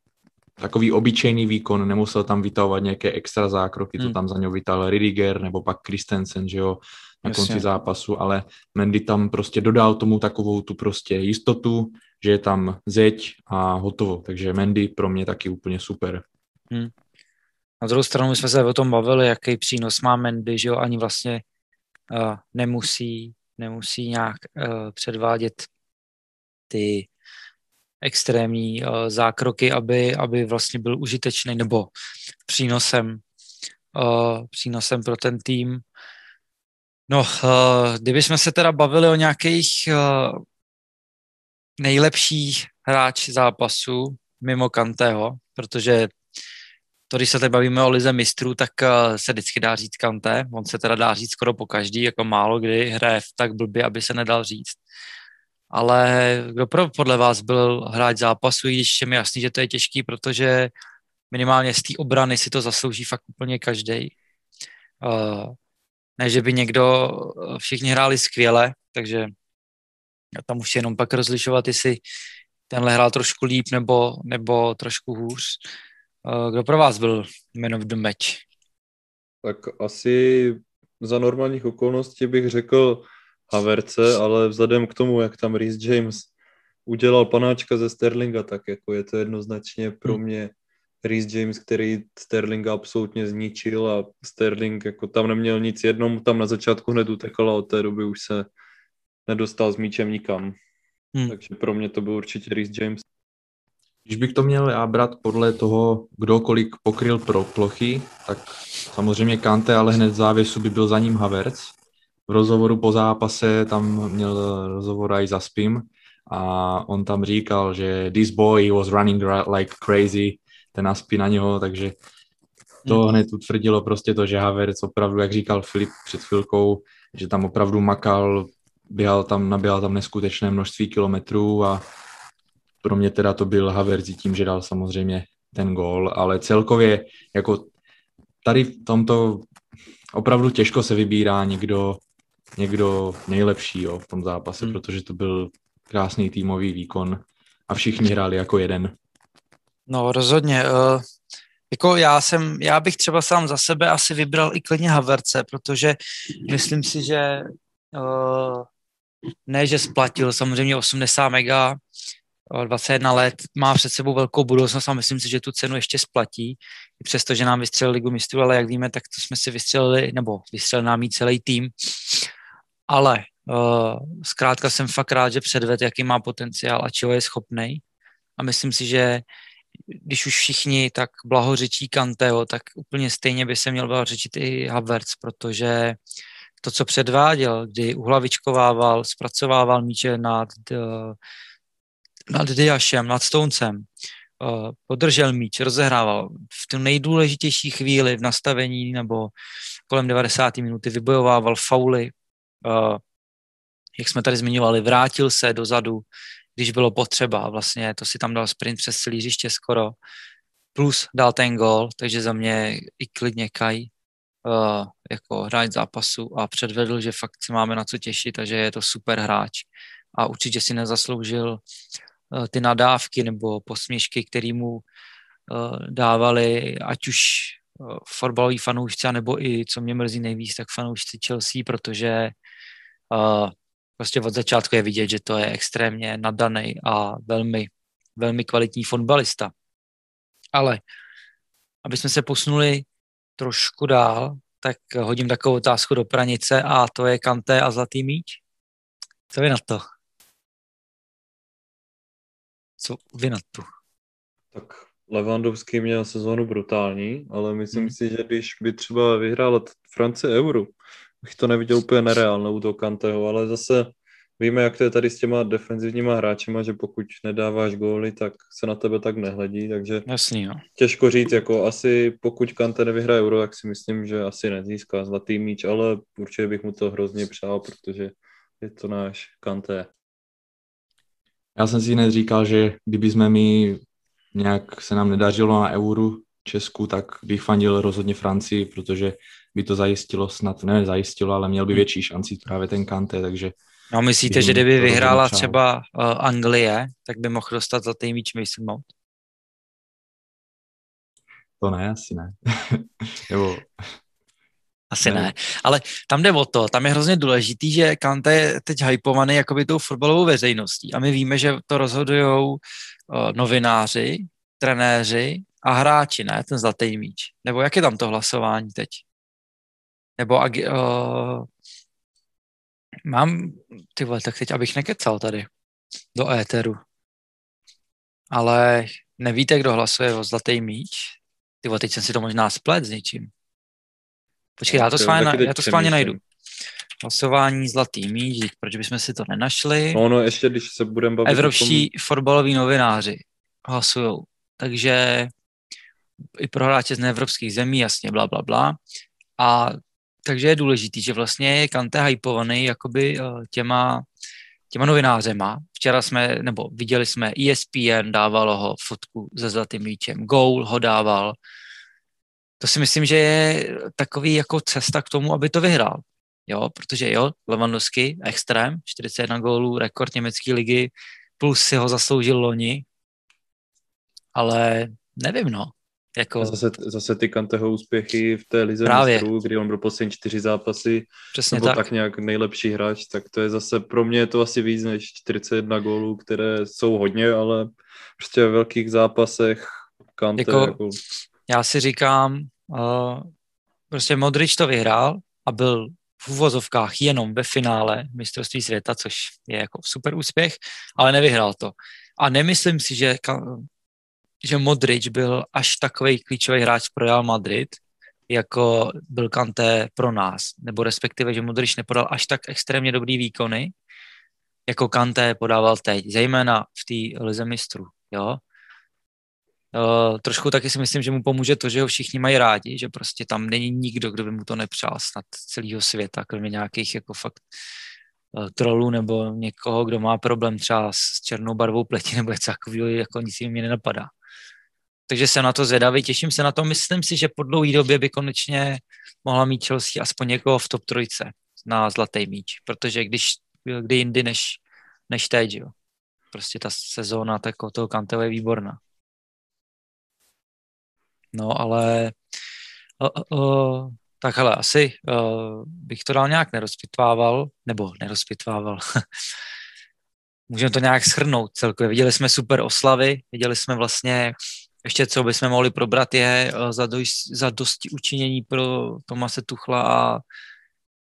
takový obyčejný výkon, nemusel tam vytahovat nějaké extra zákroky, hmm. to tam za něho vytal Ridiger nebo pak Christensen, že jo, na Jasně. konci zápasu, ale Mendy tam prostě dodal tomu takovou tu prostě jistotu, že je tam zeď a hotovo, takže Mendy pro mě taky úplně super. Hmm. Na druhou stranu jsme se o tom bavili, jaký přínos má Mendy, že jo, ani vlastně uh, nemusí, nemusí nějak uh, předvádět ty extrémní uh, zákroky, aby, aby vlastně byl užitečný nebo přínosem, uh, přínosem pro ten tým. No, uh, kdybychom se teda bavili o nějakých uh, nejlepších hráč zápasu mimo Kanteho, protože to, když se tady bavíme o lize mistrů, tak uh, se vždycky dá říct Kante. On se teda dá říct skoro po každý, jako málo kdy hraje tak blbě, aby se nedal říct ale kdo pro, podle vás byl hráč zápasu, i když je mi jasný, že to je těžký, protože minimálně z té obrany si to zaslouží fakt úplně každý. Uh, ne, že by někdo, všichni hráli skvěle, takže tam už jenom pak rozlišovat, jestli tenhle hrál trošku líp nebo, nebo trošku hůř. Uh, kdo pro vás byl man of the match? Tak asi za normálních okolností bych řekl Haverce, ale vzhledem k tomu, jak tam Rhys James udělal panáčka ze Sterlinga, tak jako je to jednoznačně pro hmm. mě Rhys James, který Sterlinga absolutně zničil a Sterling jako tam neměl nic, jednou tam na začátku hned utekl a od té doby už se nedostal s míčem nikam. Hmm. Takže pro mě to byl určitě Rhys James. Když bych to měl já brát podle toho, kdo kolik pokryl pro plochy, tak samozřejmě Kante, ale hned v závěsu by byl za ním Havertz. V rozhovoru po zápase tam měl rozhovor i za Spim a on tam říkal, že this boy was running like crazy, ten Aspi na něho, takže to hmm. hned utvrdilo prostě to, že Havertz opravdu, jak říkal Filip před chvilkou, že tam opravdu makal, běhal tam, naběhal tam neskutečné množství kilometrů a pro mě teda to byl Havertz tím, že dal samozřejmě ten gól, ale celkově jako tady v tomto opravdu těžko se vybírá někdo, někdo nejlepší jo, v tom zápase, hmm. protože to byl krásný týmový výkon a všichni hráli jako jeden. No rozhodně. Uh, jako já jsem, já bych třeba sám za sebe asi vybral i klidně Haverce, protože myslím si, že uh, ne, že splatil samozřejmě 80 mega, 21 let, má před sebou velkou budoucnost a myslím si, že tu cenu ještě splatí, i přesto, že nám vystřelil ligu mistrů, ale jak víme, tak to jsme si vystřelili, nebo vystřelil nám celý tým. Ale uh, zkrátka jsem fakt rád, že předved, jaký má potenciál a čeho je schopný. A myslím si, že když už všichni tak blahořečí Kanteo, tak úplně stejně by se měl blahořečit i Havertz, protože to, co předváděl, kdy uhlavičkovával, zpracovával míče nad, eh, nad Diašem, nad Stoncem, eh, podržel míč, rozehrával v tu nejdůležitější chvíli v nastavení nebo kolem 90. minuty vybojovával fauly, eh, jak jsme tady zmiňovali, vrátil se dozadu, když bylo potřeba. Vlastně to si tam dal sprint přes celý hřiště skoro. Plus dal ten gol, takže za mě i klidně Kaj uh, jako hráč zápasu a předvedl, že fakt se máme na co těšit a že je to super hráč. A určitě si nezasloužil uh, ty nadávky nebo posměšky, které mu uh, dávali, ať už fotbaloví fanoušci, nebo i, co mě mrzí nejvíc, tak fanoušci Chelsea, protože uh, prostě od začátku je vidět, že to je extrémně nadaný a velmi, velmi kvalitní fotbalista. Ale aby jsme se posunuli trošku dál, tak hodím takovou otázku do pranice a to je Kanté a Zlatý míč. Co vy na to? Co vy na to? Tak Levandovský měl sezónu brutální, ale myslím hmm. si, že když by třeba vyhrál France Euro, bych to neviděl úplně nereálnou toho Kanteho, ale zase víme, jak to je tady s těma defenzivníma hráčema, že pokud nedáváš góly, tak se na tebe tak nehledí, takže Jasný, jo. těžko říct, jako asi pokud Kante nevyhraje Euro, tak si myslím, že asi nezíská zlatý míč, ale určitě bych mu to hrozně přál, protože je to náš Kante. Já jsem si hned říkal, že kdyby jsme mi nějak se nám nedařilo na Euro Česku, tak bych fandil rozhodně Francii, protože by to zajistilo snad, ne zajistilo, ale měl by hmm. větší šanci právě ten Kante, takže No myslíte, že kdyby vyhrála třeba uh, Anglie, tak by mohl dostat za tým míč Mason Mount? To ne, asi ne. Nebo... Asi ne. ne. Ale tam jde o to, tam je hrozně důležitý, že Kante je teď hypovaný jakoby tou fotbalovou veřejností a my víme, že to rozhodují uh, novináři, trenéři a hráči, ne, ten zlatý míč. Nebo jak je tam to hlasování teď? Nebo uh, mám, ty vole, tak teď abych nekecal tady do éteru. Ale nevíte, kdo hlasuje o Zlatý míč? Ty vole, teď jsem si to možná splet s něčím. Počkej, já to schválně, já to schválně najdu. Hlasování Zlatý míč, proč bychom si to nenašli? No, no, ještě když se budeme bavit Evropští tom... fotbaloví novináři hlasují. Takže i pro hráče z neevropských zemí, jasně, bla, bla, bla. A takže je důležitý, že vlastně je Kante hypovaný jakoby eh, těma, těma novinářema. Včera jsme, nebo viděli jsme ESPN, dávalo ho fotku se zlatým míčem, Goal ho dával. To si myslím, že je takový jako cesta k tomu, aby to vyhrál. Jo, protože jo, Lewandowski, extrém, 41 gólů, rekord německé ligy, plus si ho zasloužil loni, ale nevím, no. Jako... Zase, zase ty Kanteho úspěchy v té lize mistrů, kdy on byl poslední čtyři zápasy, Přesně byl tak. tak nějak nejlepší hráč, tak to je zase pro mě je to asi víc než 41 gólů, které jsou hodně, ale prostě ve velkých zápasech Kante Jako- jako... Já si říkám, uh, prostě Modrič to vyhrál a byl v uvozovkách jenom ve finále mistrovství světa, což je jako super úspěch, ale nevyhrál to. A nemyslím si, že, že Modrič byl až takový klíčový hráč pro Real Madrid, jako byl Kanté pro nás. Nebo respektive, že Modrič nepodal až tak extrémně dobrý výkony, jako Kanté podával teď, zejména v té lize mistrů. Jo? Uh, trošku taky si myslím, že mu pomůže to, že ho všichni mají rádi, že prostě tam není nikdo, kdo by mu to nepřál snad celého světa, kromě nějakých jako fakt uh, trolů nebo někoho, kdo má problém třeba s černou barvou pleti nebo něco takového, jako nic jiného mě nenapadá. Takže jsem na to zvědavý, těším se na to. Myslím si, že po dlouhé době by konečně mohla mít Chelsea aspoň někoho v top trojce na zlatý míč, protože když kdy jindy než, než teď, jo. Prostě ta sezóna tak toho Kanteho je výborná. No, ale uh, uh, tak hele, asi uh, bych to dál nějak nerozpitvával, nebo nerozpitvával. Můžeme to nějak schrnout celkově. Viděli jsme super oslavy, viděli jsme vlastně, ještě co bychom mohli probrat je uh, za, doj, za dosti učinění pro Tomase Tuchla a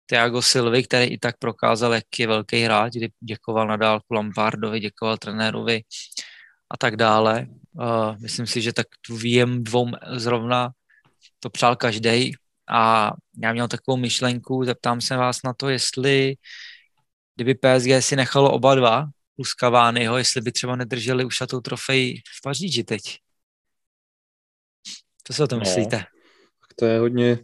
Thiago Silvy, který i tak prokázal, jak je velký hráč, kdy děkoval na dálku Lampardovi, děkoval trenérovi a tak dále. Uh, myslím si, že tak tu VM dvou zrovna to přál každý. A já měl takovou myšlenku, zeptám se vás na to, jestli kdyby PSG si nechalo oba dva plus jestli by třeba nedrželi už tou trofej v Paříži teď. Co si o tom No. myslíte? Tak to je hodně,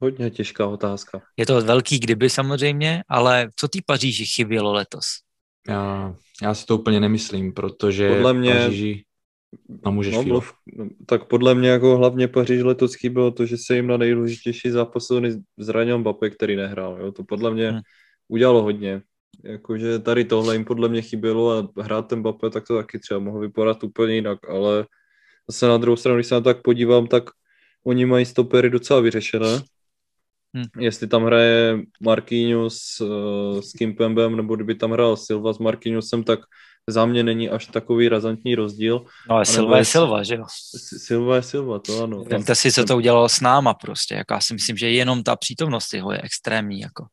hodně těžká otázka. Je to velký kdyby samozřejmě, ale co tý Paříži chybělo letos? Já, já si to úplně nemyslím, protože Podle mě- Paříži... No můžeš No, mluv, no, tak podle mě jako hlavně Paříž letos chybělo to, že se jim na nejdůležitější zápas zranil Mbappé, který nehrál. Jo? To podle mě Hmm. udělalo hodně. Jakože tady tohle jim podle mě chybělo a hrát ten Mbappé, tak to taky třeba mohl vypadat úplně jinak, ale zase na druhou stranu, když se na to tak podívám, tak oni mají stopery docela vyřešené. Hmm. Jestli tam hraje Marquinhos uh, s Kimpembem, nebo kdyby tam hrál Silva s Marquinhosem, tak za mě není až takový razantní rozdíl. No ale Silva je Silva, že jo? Silva je Silva, to ano. Vemte si, co to udělalo s náma prostě. Jako já si myslím, že jenom ta přítomnost jeho je extrémní. Jako.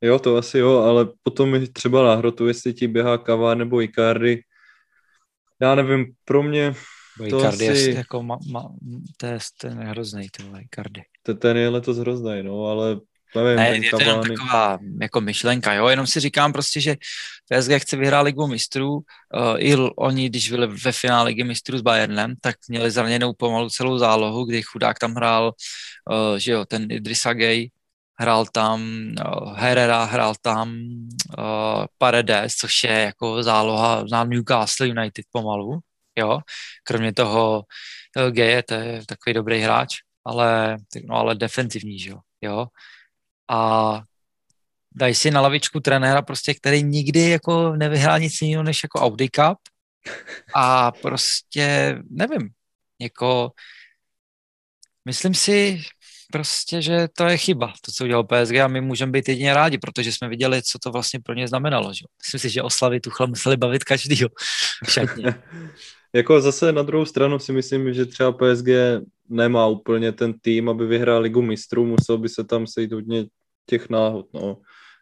Jo, to asi jo, ale potom je třeba na hrotu, jestli ti běhá Kavá nebo Icardi. Já nevím, pro mě To Icardi asi- je jako, ma, ma, to je, ten je hrozný, ty vole, Icardi. te- ten je letos hrozný, no, ale nevím, Ne, ten je to jenom taková jako myšlenka, jo, jenom si říkám prostě, že PSG chce vyhrát ligu mistrů, uh, i oni, když byli ve finále ligy mistrů s Bayernem, tak měli zraněnou pomalu celou zálohu, kdy chudák tam hrál, uh, že jo, ten Idrissa Gay, hrál tam uh, Herrera, hrál tam uh, Paredes, což je jako záloha na Newcastle United pomalu, jo, kromě toho uh, Gaye, to je takový dobrý hráč, ale, no, ale defenzivní, že jo, jo, a dají si na lavičku trenéra, prostě, který nikdy jako nevyhrál nic jiného než jako Audi Cup. A prostě nevím, jako myslím si prostě, že to je chyba, to, co udělal PSG a my můžeme být jedině rádi, protože jsme viděli, co to vlastně pro ně znamenalo. Že? Myslím si, že oslavy Tuchla museli bavit každýho šatně. jako zase na druhou stranu si myslím, že třeba PSG nemá úplně ten tým, aby vyhrál ligu mistrů, musel by se tam sejít hodně těch náhod, no.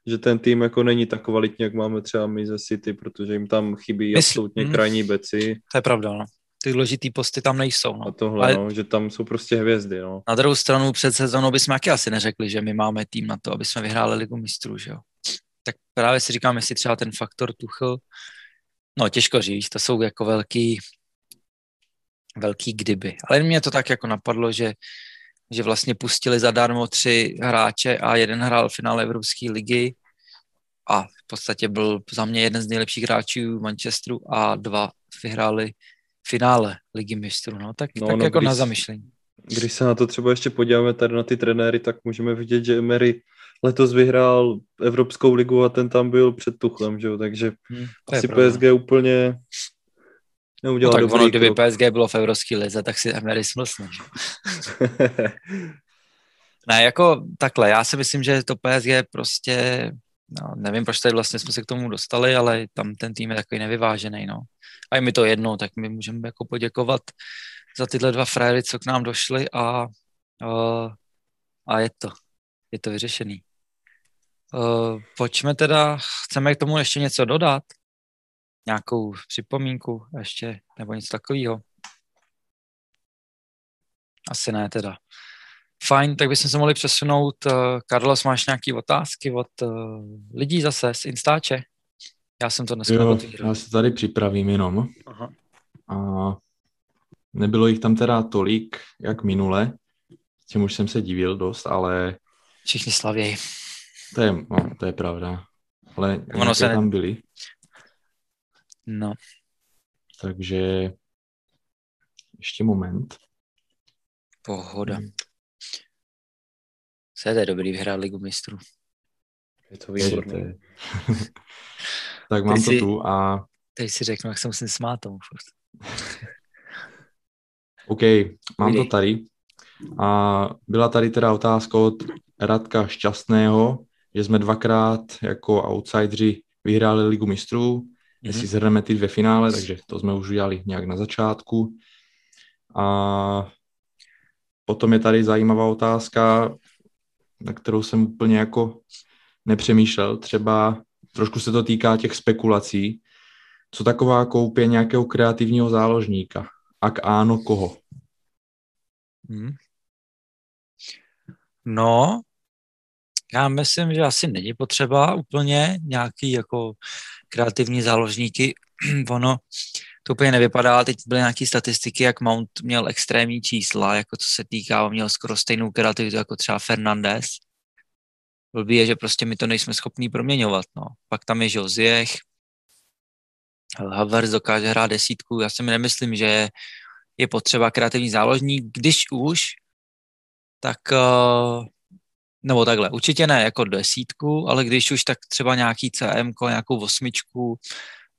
Že ten tým jako není tak kvalitní, jak máme třeba my ze City, protože jim tam chybí Mysl- absolutně mm. krajní beci To je pravda, no. Ty důležitý posty tam nejsou. No. a tohle, Ale- no, že tam jsou prostě hvězdy, no. Na druhou stranu před sezónou bychom taky asi neřekli, že my máme tým na to, aby jsme vyhráli ligu mistrů, že jo. Tak právě si říkám, jestli třeba ten faktor Tuchl, no těžko říct, to jsou jako velký, velký kdyby. Ale mě to tak jako napadlo, že, že vlastně pustili zadarmo tři hráče a jeden hrál v finále Evropské ligy a v podstatě byl za mě jeden z nejlepších hráčů Manchesteru a dva vyhráli finále ligy mistrů, no tak, no, tak no, jako když, na zamyšlení. Když se na to třeba ještě podíváme tady na ty trenéry, tak můžeme vidět, že Emery letos vyhrál Evropskou ligu a ten tam byl před Tuchlem, že jo? takže hmm, asi PSG úplně neudělal no, tak dobrý ono, kdyby krok. PSG bylo v Evropské lize, tak si Emery smlsne, ne, jako takhle, já si myslím, že to PSG prostě, no, nevím, proč tady vlastně jsme se k tomu dostali, ale tam ten tým je takový nevyvážený, no. A je mi to jedno, tak my můžeme jako poděkovat za tyhle dva frajery, co k nám došli a, a, a je to, je to vyřešený. Uh, pojďme teda, chceme k tomu ještě něco dodat? Nějakou připomínku ještě, nebo něco takového? Asi ne teda. Fajn, tak bychom se mohli přesunout. Uh, Carlos, máš nějaké otázky od uh, lidí zase z Instače? Já jsem to dneska jo, Já se tady připravím jenom. Aha. A nebylo jich tam teda tolik, jak minule, s tím už jsem se divil dost, ale... Všichni slavějí. To je, no, to je pravda. Ale ono se tam byli. No. Takže ještě moment. Pohoda. Hmm. Se je dobrý vyhrát ligu mistrů. Je to výborné. tak mám teď to si, tu a... Teď si řeknu, jak se musím smát tomu furt. OK, mám to tady. A byla tady teda otázka od Radka Šťastného, že jsme dvakrát jako outsideri vyhráli ligu mistrů, mm-hmm. jestli zhrneme ty dvě finále, takže to jsme už udělali nějak na začátku. A potom je tady zajímavá otázka, na kterou jsem úplně jako nepřemýšlel. Třeba trošku se to týká těch spekulací. Co taková koupě nějakého kreativního záložníka? Ak áno, koho? Hmm. No, já myslím, že asi není potřeba úplně nějaký jako kreativní záložníky. ono to úplně nevypadá, teď byly nějaké statistiky, jak Mount měl extrémní čísla, jako co se týká, měl skoro stejnou kreativitu jako třeba Fernandez. Blbý je, že prostě my to nejsme schopní proměňovat. No. Pak tam je Joziech, Havertz dokáže hrát desítku. Já si nemyslím, že je potřeba kreativní záložník. Když už, tak uh, nebo takhle, určitě ne jako desítku, ale když už, tak třeba nějaký CM, nějakou osmičku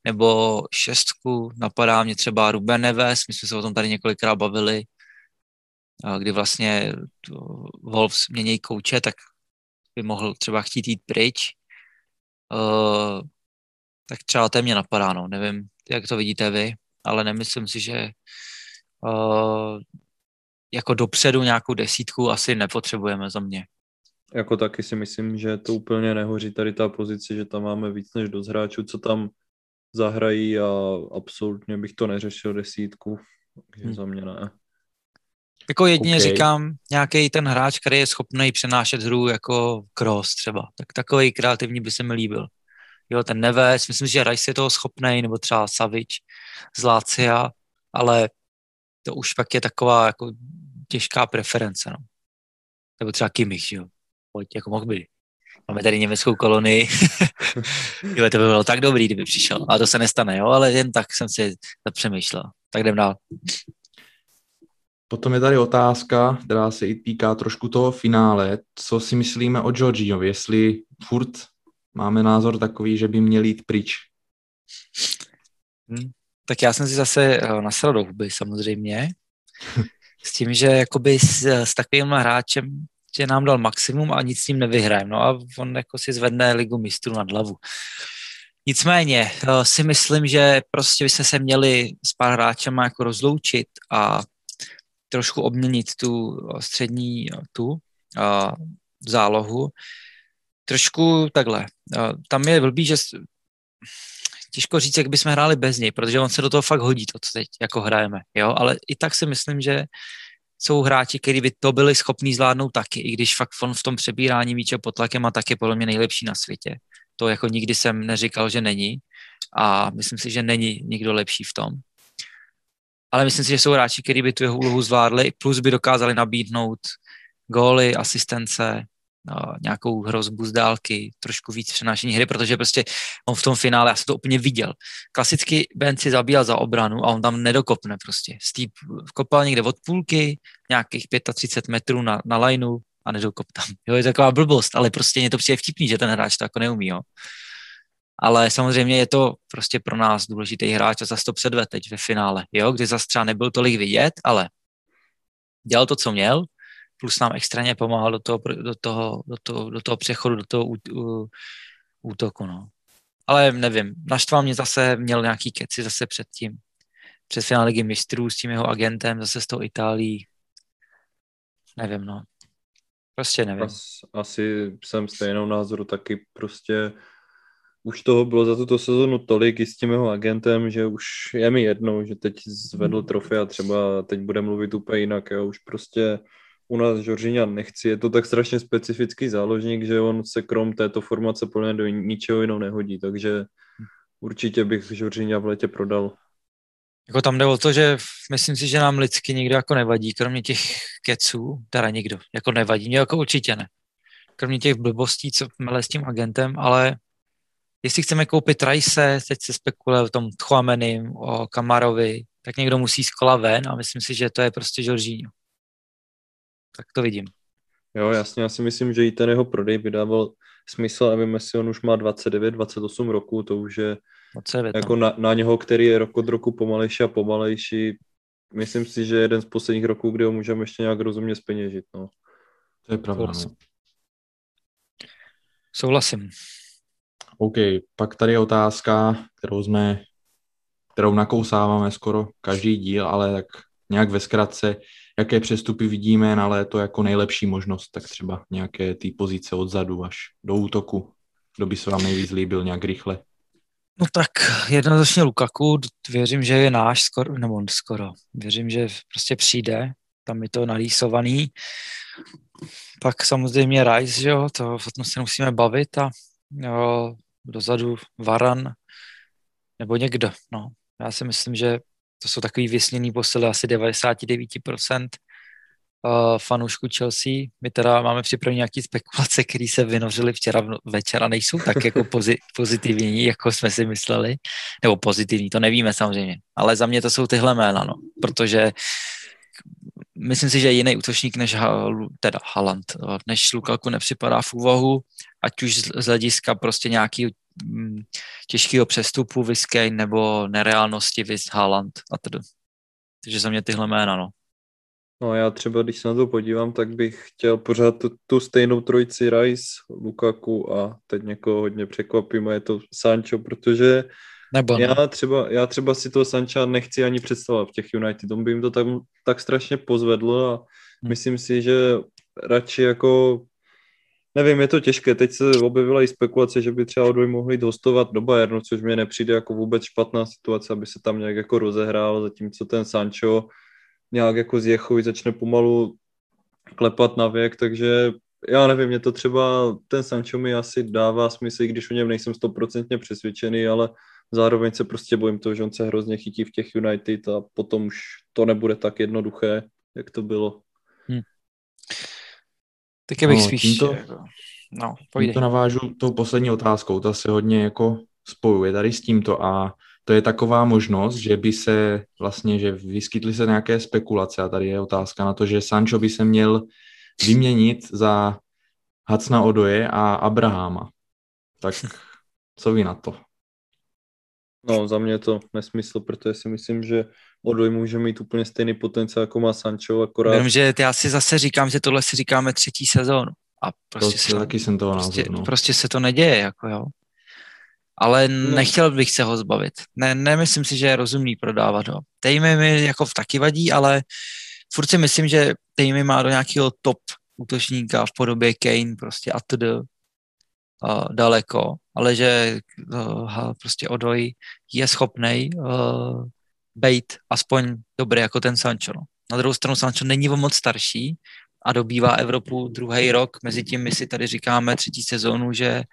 nebo šestku, napadá mě třeba Ruben Neves, my jsme se o tom tady několikrát bavili, kdy vlastně Wolves mění kouče, tak by mohl třeba chtít jít pryč. Tak třeba to mě napadá, no. Nevím, jak to vidíte vy, ale nemyslím si, že jako dopředu nějakou desítku asi nepotřebujeme za mě. Jako taky si myslím, že to úplně nehoří tady ta pozice, že tam máme víc než dost hráčů, co tam zahrají a absolutně bych to neřešil desítku, takže hmm. za mě ne. Jako jedině okay. říkám, nějaký ten hráč, který je schopný přenášet hru jako cross třeba, tak takový kreativní by se mi líbil. Jo, ten Neves, myslím, že Rice je toho schopný, nebo třeba Savic z Lácia, ale to už pak je taková jako těžká preference, no. Nebo třeba Kimmich, jo pojď, jako mohl by. Máme tady německou kolonii. jo, to by bylo tak dobrý, kdyby přišel. A to se nestane, jo, ale jen tak jsem si zapřemýšlel. Tak jdem dál. Potom je tady otázka, která se i týká trošku toho finále. Co si myslíme o Georgiovi? Jestli furt máme názor takový, že by měl jít pryč? Hmm, tak já jsem si zase eh, nasral do huby samozřejmě. S tím, že jakoby s, s takovým hráčem že nám dal maximum a nic s ním nevyhrajeme. No a on jako si zvedne ligu mistrů nad hlavu. Nicméně eh, si myslím, že prostě bychom se měli s pár hráčem jako rozloučit a trošku obměnit tu eh, střední eh, tu a, zálohu. Trošku takhle. A, tam je blbý, že těžko říct, jak bychom hráli bez něj, protože on se do toho fakt hodí, to, co teď jako hrajeme. Jo? Ale i tak si myslím, že jsou hráči, kteří by to byli schopní zvládnout taky, i když fakt on v tom přebírání míče pod tlakem a tak je podle mě nejlepší na světě. To jako nikdy jsem neříkal, že není a myslím si, že není nikdo lepší v tom. Ale myslím si, že jsou hráči, kteří by tu jeho úlohu zvládli, plus by dokázali nabídnout góly, asistence nějakou hrozbu z dálky, trošku víc přenášení hry, protože prostě on v tom finále, já jsem to úplně viděl. Klasicky Ben si zabíjel za obranu a on tam nedokopne prostě. Steve kopal někde od půlky, nějakých 35 metrů na, na lineu a nedokop tam. Jo, je taková blbost, ale prostě mě to přijde vtipný, že ten hráč to jako neumí, jo. Ale samozřejmě je to prostě pro nás důležitý hráč a zase to předve teď ve finále, jo, kde zase třeba nebyl tolik vidět, ale dělal to, co měl, plus nám extrémně pomáhal do toho, do toho, do toho, do toho přechodu, do toho útoku, no. Ale nevím, naštval mě zase, měl nějaký keci zase předtím, před finále ligy mistrů s tím jeho agentem, zase s tou Itálií. Nevím, no. Prostě nevím. As, asi jsem stejnou názoru taky prostě už toho bylo za tuto sezonu tolik i s tím jeho agentem, že už je mi jedno, že teď zvedl trofej a třeba teď bude mluvit úplně jinak. Jo. Už prostě u nás Žoržíňa nechci. Je to tak strašně specifický záložník, že on se krom této formace plně do ničeho jiného nehodí, takže určitě bych Žoržíňa v letě prodal. Jako tam jde o to, že myslím si, že nám lidsky nikdo jako nevadí, kromě těch keců, teda nikdo, jako nevadí, mě jako určitě ne. Kromě těch blbostí, co mele s tím agentem, ale jestli chceme koupit Rice, teď se spekuluje o tom Tchouamenim, o Kamarovi, tak někdo musí z kola ven a myslím si, že to je prostě Jorginho. Tak to vidím. Jo, jasně, já si myslím, že i ten jeho prodej by dával smysl, aby Messi on už má 29, 28 roku, to už je 29, jako no. na, na něho, který je rok od roku pomalejší a pomalejší. Myslím si, že jeden z posledních roků, kdy ho můžeme ještě nějak rozumně speněžit. No. To je pravda. No. Souhlasím. OK, pak tady je otázka, kterou jsme, kterou nakousáváme skoro každý díl, ale tak nějak ve zkratce, jaké přestupy vidíme na léto jako nejlepší možnost, tak třeba nějaké ty pozice odzadu až do útoku. Kdo by se vám nejvíc líbil nějak rychle? No tak jednoznačně Lukaku, věřím, že je náš skoro, nebo skoro, věřím, že prostě přijde, tam je to nalísovaný. Pak samozřejmě Rice, že jo, to o tom se musíme bavit a jo, dozadu Varan nebo někdo. No. Já si myslím, že to jsou takový vysněný posily asi 99% uh, fanoušku Chelsea. My teda máme připravené nějaké spekulace, které se vynořily včera večera, nejsou tak jako pozi- pozitivní, jako jsme si mysleli. Nebo pozitivní, to nevíme samozřejmě. Ale za mě to jsou tyhle jména, no. Protože myslím si, že jiný útočník než teda Haaland, než Lukaku nepřipadá v úvahu, ať už z hlediska prostě nějaký mm, těžkého přestupu Viskej nebo nereálnosti Vis Haaland a tedy. Takže za mě tyhle jména, no. No já třeba, když se na to podívám, tak bych chtěl pořád tu, tu stejnou trojici Rice, Lukaku a teď někoho hodně překvapím a je to Sancho, protože nebo ne. já, třeba, já třeba si toho Sancha nechci ani představovat v těch United, on by jim to tak, tak strašně pozvedl a hmm. myslím si, že radši jako Nevím, je to těžké. Teď se objevila i spekulace, že by třeba odvoj mohli hostovat do Bayernu, což mi nepřijde jako vůbec špatná situace, aby se tam nějak jako rozehrál, zatímco ten Sancho nějak jako z Jechovi začne pomalu klepat na věk, takže já nevím, mě to třeba, ten Sancho mi asi dává smysl, i když o něm nejsem stoprocentně přesvědčený, ale zároveň se prostě bojím toho, že on se hrozně chytí v těch United a potom už to nebude tak jednoduché, jak to bylo. Tak bych no, spíš... Tímto, jako, no, tímto navážu tou poslední otázkou, ta se hodně jako spojuje tady s tímto a to je taková možnost, že by se vlastně, že vyskytly se nějaké spekulace a tady je otázka na to, že Sancho by se měl vyměnit za Hacna Odoje a Abrahama. Tak co vy na to? No, za mě je to nesmysl, protože si myslím, že Odoj může mít úplně stejný potenciál, jako má Sancho, akorát... Jenom, že já si zase říkám, že tohle si říkáme třetí sezónu. A prostě to, se, taky jsem toho prostě, názor, no. prostě se to neděje, jako jo. Ale no. nechtěl bych se ho zbavit. Ne, nemyslím si, že je rozumný prodávat ho. Tejmy mi jako v taky vadí, ale furt si myslím, že Tejmy má do nějakého top útočníka v podobě Kane prostě a td. Uh, daleko, ale že uh, prostě Odoj je schopný uh, být aspoň dobrý jako ten Sancho. No. Na druhou stranu Sancho není o moc starší a dobývá Evropu druhý rok, mezi tím my si tady říkáme třetí sezónu, že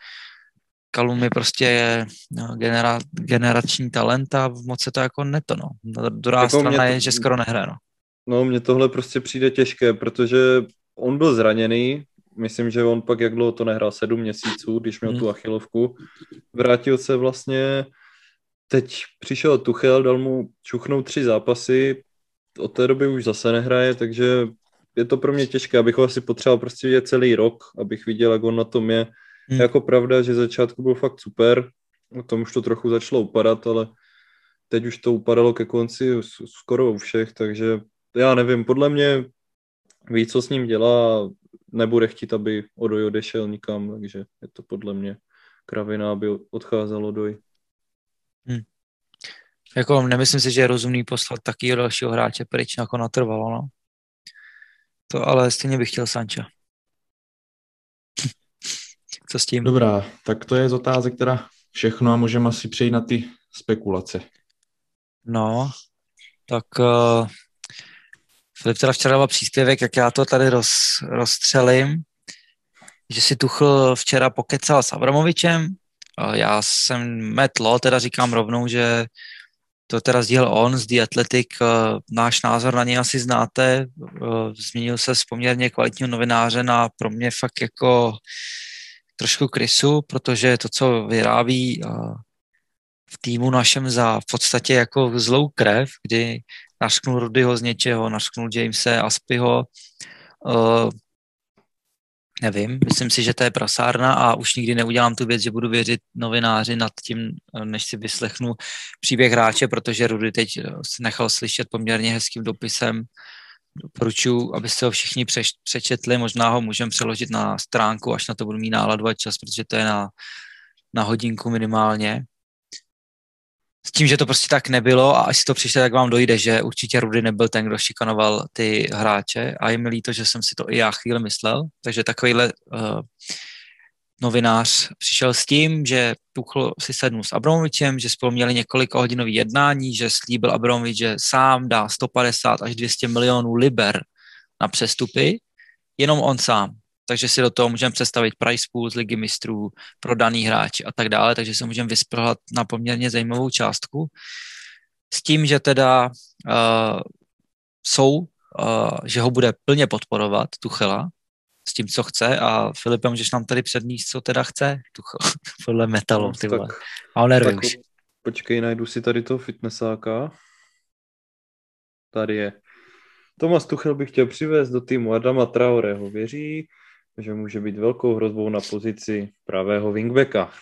Kalum je prostě no, genera, generační talent a moc se to jako neto, no. Druhá jako strana to, je, že skoro nehraje, no. No, mně tohle prostě přijde těžké, protože on byl zraněný, myslím, že on pak jak dlouho to nehrál, sedm měsíců, když měl Hmm. tu achilovku, vrátil se vlastně, teď přišel Tuchel, dal mu čuchnout tři zápasy, od té doby už zase nehraje, takže je to pro mě těžké, abych ho asi potřeboval prostě vidět celý rok, abych viděl, jak on na tom je. Hmm. Jako pravda, že začátku byl fakt super, o tom už to trochu začalo upadat, ale teď už to upadalo ke konci skoro u všech, takže já nevím, podle mě ví, co s ním dělá, nebude chtít, aby Odoj odešel nikam, takže je to podle mě kravina, aby odcházel Odoj. Jako nemyslím si, že je rozumný poslat takového dalšího hráče pryč jako natrvalo, no. To ale stejně bych chtěl Sancha. Co s tím? Dobrá, tak to je z otázek teda všechno a můžeme asi přejít na ty spekulace. No, tak uh, Filip teda včera dal příspěvek, jak já to tady roz, rozstřelím, že si Tuchl včera pokecal s Abramovičem. Já jsem metlo, teda říkám rovnou, že to teda sdíl on z The Athletic. Náš názor na něj asi znáte. Změnil se z poměrně kvalitního novináře na pro mě fakt jako trošku krysu, protože to, co vyrábí v týmu našem za v podstatě jako zlou krev, kdy nařknul Rudyho z něčeho, nařknul Jamese, Aspyho, uh, nevím, myslím si, že to je prasárna a už nikdy neudělám tu věc, že budu věřit novináři nad tím, než si vyslechnu příběh hráče, protože Rudy teď eh, si nechal slyšet poměrně hezkým dopisem. Doporučuji, abyste ho všichni přeš, přečetli, možná ho můžeme přeložit na stránku, až na to budu mít náladu a čas, protože to je na, na hodinku minimálně s tím, že to prostě tak nebylo a až si to přišlo, tak vám dojde, že určitě Rudy nebyl ten, kdo šikanoval ty hráče. A je mi líto, že jsem si to i já chvíli myslel, takže takovýhle uh, novinář přišel s tím, že Tuchl si sednul s Abramovičem, že spolu měli několik hodinový jednání, že slíbil Abramovič, že sám dá 150 až 200 milionů liber na přestupy, jenom on sám. Takže si do toho můžeme představit price pool z ligy mistrů, prodaný hráči a tak dále, takže se můžeme vysprhat na poměrně zajímavou částku. S tím, že teda uh, jsou, uh, že ho bude plně podporovat Tuchela, s tím, co chce a Filipe, můžeš nám tady předníst, co teda chce Tuchel, podle metalu, ty vole. A on nervy tak už. počkej, najdu si tady toho fitnessáka. Tady je. Tomas Tuchel by chtěl přivést do týmu Adama Traoreho. Věří, že může být velkou hrozbou na pozici pravého wingbacka.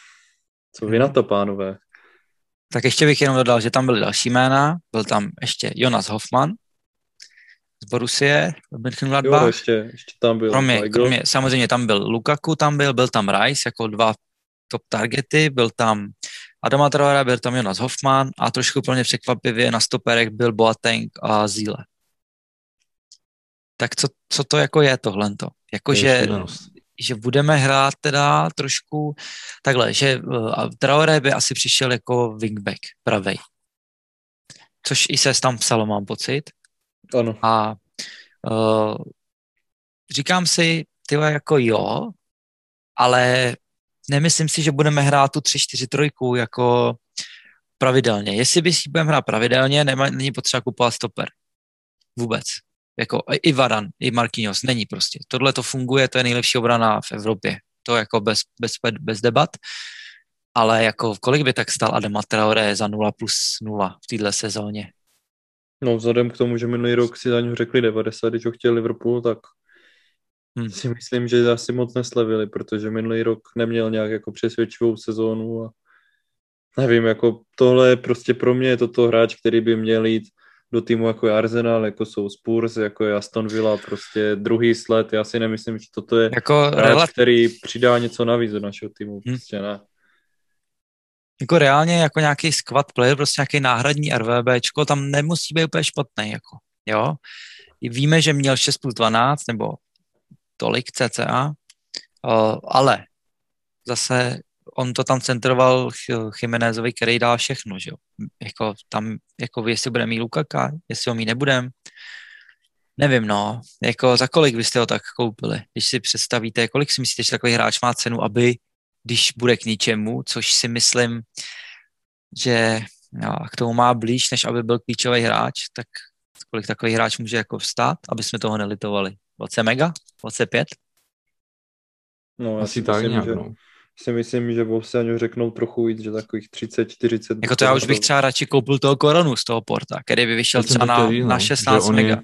Co vy na to, pánové? Tak ještě bych jenom dodal, že tam byly další jména, byl tam ještě Jonas Hoffman z Borussie, Mönchengladbach. Jo, ještě, ještě tam byl kromě, kromě, samozřejmě tam byl Lukaku, tam byl, byl tam Rice jako dva top targety, byl tam Adama Traore, byl tam Jonas Hoffman a trošku mě překvapivě na stoperech byl Boateng a Zíle. Tak co, co to jako je tohle? Jakože že budeme hrát teda trošku takhle, že uh, Traore by asi přišel jako wingback pravej. Což i se tam psalo, mám pocit. Ano, A uh, říkám si, ty jako jo, ale nemyslím si, že budeme hrát tu 3-4-3 jako pravidelně. Jestli by si budeme hrát pravidelně, nema, není potřeba kupovat stoper. Vůbec. Jako i Varan, i Marquinhos, není prostě. Tohle to funguje, to je nejlepší obrana v Evropě. To jako bez, bez, bez debat. Ale jako kolik by tak stal Adama Traore za 0 plus 0 v této sezóně? no vzhledem k tomu, že minulý rok si za něho řekli 90, když ho chtěl Liverpool, tak Hmm. si myslím, že asi moc neslevili, protože minulý rok neměl nějak jako přesvědčivou sezónu a nevím, jako tohle je prostě pro mě je toto hráč, který by měl jít do týmu jako je Arsenal, jako jsou Spurs, jako je Aston Villa, prostě druhý sled, já si nemyslím, že toto je Jako, hráč, rela- který přidá něco navíc do našeho týmu, Hmm. prostě ne. jako reálně jako nějaký squad player, prostě nějaký náhradní RVBčko, tam nemusí být úplně špatný, jako, jo. Víme, že měl 6 plus 12, nebo tolik cca, uh, ale zase on to tam centroval Ch- Chimenezovi, který dal všechno, že jo. Jako tam, jako jestli bude mít Lukaka, jestli ho mít nebudem, nevím, no, jako za kolik byste ho tak koupili, když si představíte, kolik si myslíte, že takový hráč má cenu, aby když bude k ničemu, což si myslím, že jo, k tomu má blíž, než aby byl klíčový hráč, tak kolik takový hráč může jako vstát, aby jsme toho nelitovali. 20 mega? 25? No, Asi si tak nějak, že, no. Si myslím, že Wolvesi řeknou trochu víc, že takových 30, 40. Jako to já už bych třeba radši koupil toho koronu z toho porta, který by vyšel třeba na, říct, no, na že 16 on je- mega.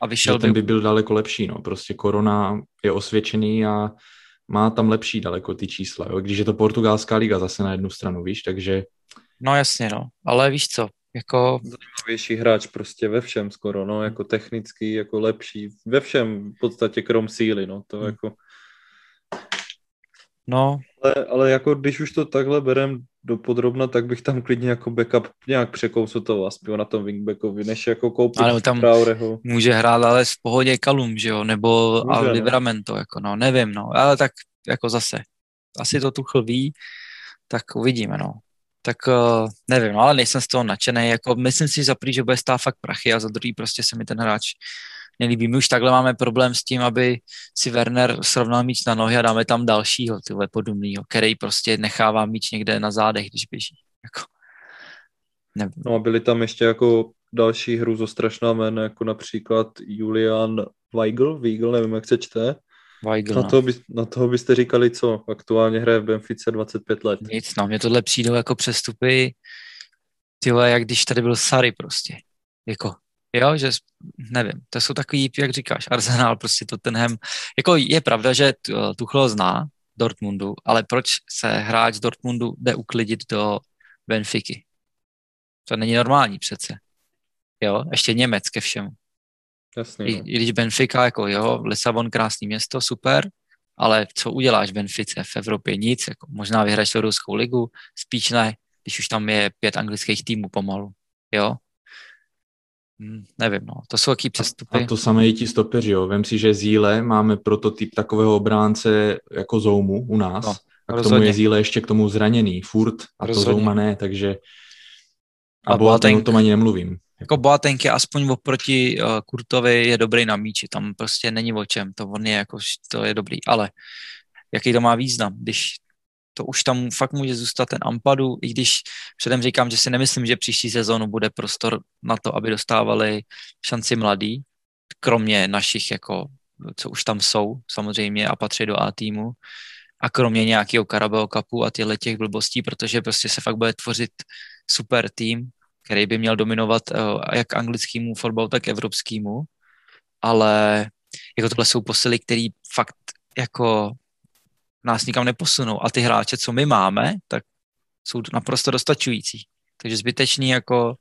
A vyšel Že ten by, by byl daleko lepší, no. Prostě korona je osvědčený a má tam lepší daleko ty čísla, jo. Když je to portugalská liga zase na jednu stranu, víš, takže no jasně no, ale víš co, jako Větší hráč prostě ve všem skoro, no, jako technický, jako lepší, ve všem v podstatě krom síly, no, to Hmm. jako, no, ale, ale jako když už to takhle berem do podrobna, tak bych tam klidně jako backup nějak překousil toho Aspio na tom wingbackovi, než jako koupit Ale tam- Traoreho. může hrát ale v pohodě Kalum, že jo, nebo Může. Livramento, jako no, nevím, no, ale tak jako zase, asi to Tuchl ví, tak uvidíme, no. Tak uh, nevím, no, ale nejsem z toho nadšený, jako myslím si za prvý, že bude stát fakt prachy a za druhý prostě se mi ten hráč nelíbí. My už takhle máme problém s tím, aby si Werner srovnal míč na nohy a dáme tam dalšího, tyhle podobnýho, který prostě nechává míč někde na zádech, když běží. Jako, nevím. No a byly tam ještě jako další hru zo strašná jména, jako například Julian Weigl, Weigl, nevím, jak se čte. Weigl, Na no. toho, by, na toho byste říkali co? Aktuálně hraje v Benfice 25 let. Nic, no, mně tohle přijdou jako přestupy, tyhle, jak když tady byl Sary prostě. Jako, jo, že, nevím, to jsou takový, jak říkáš, Arsenal, prostě Tottenham. Jako je pravda, že tu- Tuchel zná Dortmundu, ale proč se hráč Dortmundu jde uklidit do Benfiky? To není normální přece. Jo, ještě Němec ke všemu. Jasně, I, no. I když Benfica, jako jo, Lisabon, krásný město, super, ale co uděláš v Benfice v Evropě? Nic, jako možná vyhraješ Evropskou ligu, spíš ne, když už tam je pět anglických týmů pomalu, jo? Hm, nevím, no, to jsou jaký přestupy. a to samé i ti stopeři, jo. Vem si, že Zíle máme prototyp takového obránce jako Zoumu u nás. No, a k tomu rozhodně. je Zíle ještě k tomu zraněný, furt, a Rozhodně. to Zouma ne, takže A a Boateng o tom ani nemluvím. Jako Boateng je aspoň oproti uh, Kurtovi je dobrý na míči, tam prostě není o čem, to on je jako, to je dobrý, ale jaký to má význam, když to už tam fakt může zůstat ten Ampadu, i když předem říkám, že si nemyslím, že příští sezónu bude prostor na to, aby dostávali šanci mladí, kromě našich, jako, co už tam jsou samozřejmě a patří do A týmu, a kromě nějakého Carabao Cupu a těchto těch blbostí, protože prostě se fakt bude tvořit super tým, který by měl dominovat uh, jak anglickému fotbalu, tak evropskému, ale jako tohle jsou posily, který fakt jako nás nikam neposunou a ty hráče, co my máme, tak jsou naprosto dostačující. Takže zbytečný jako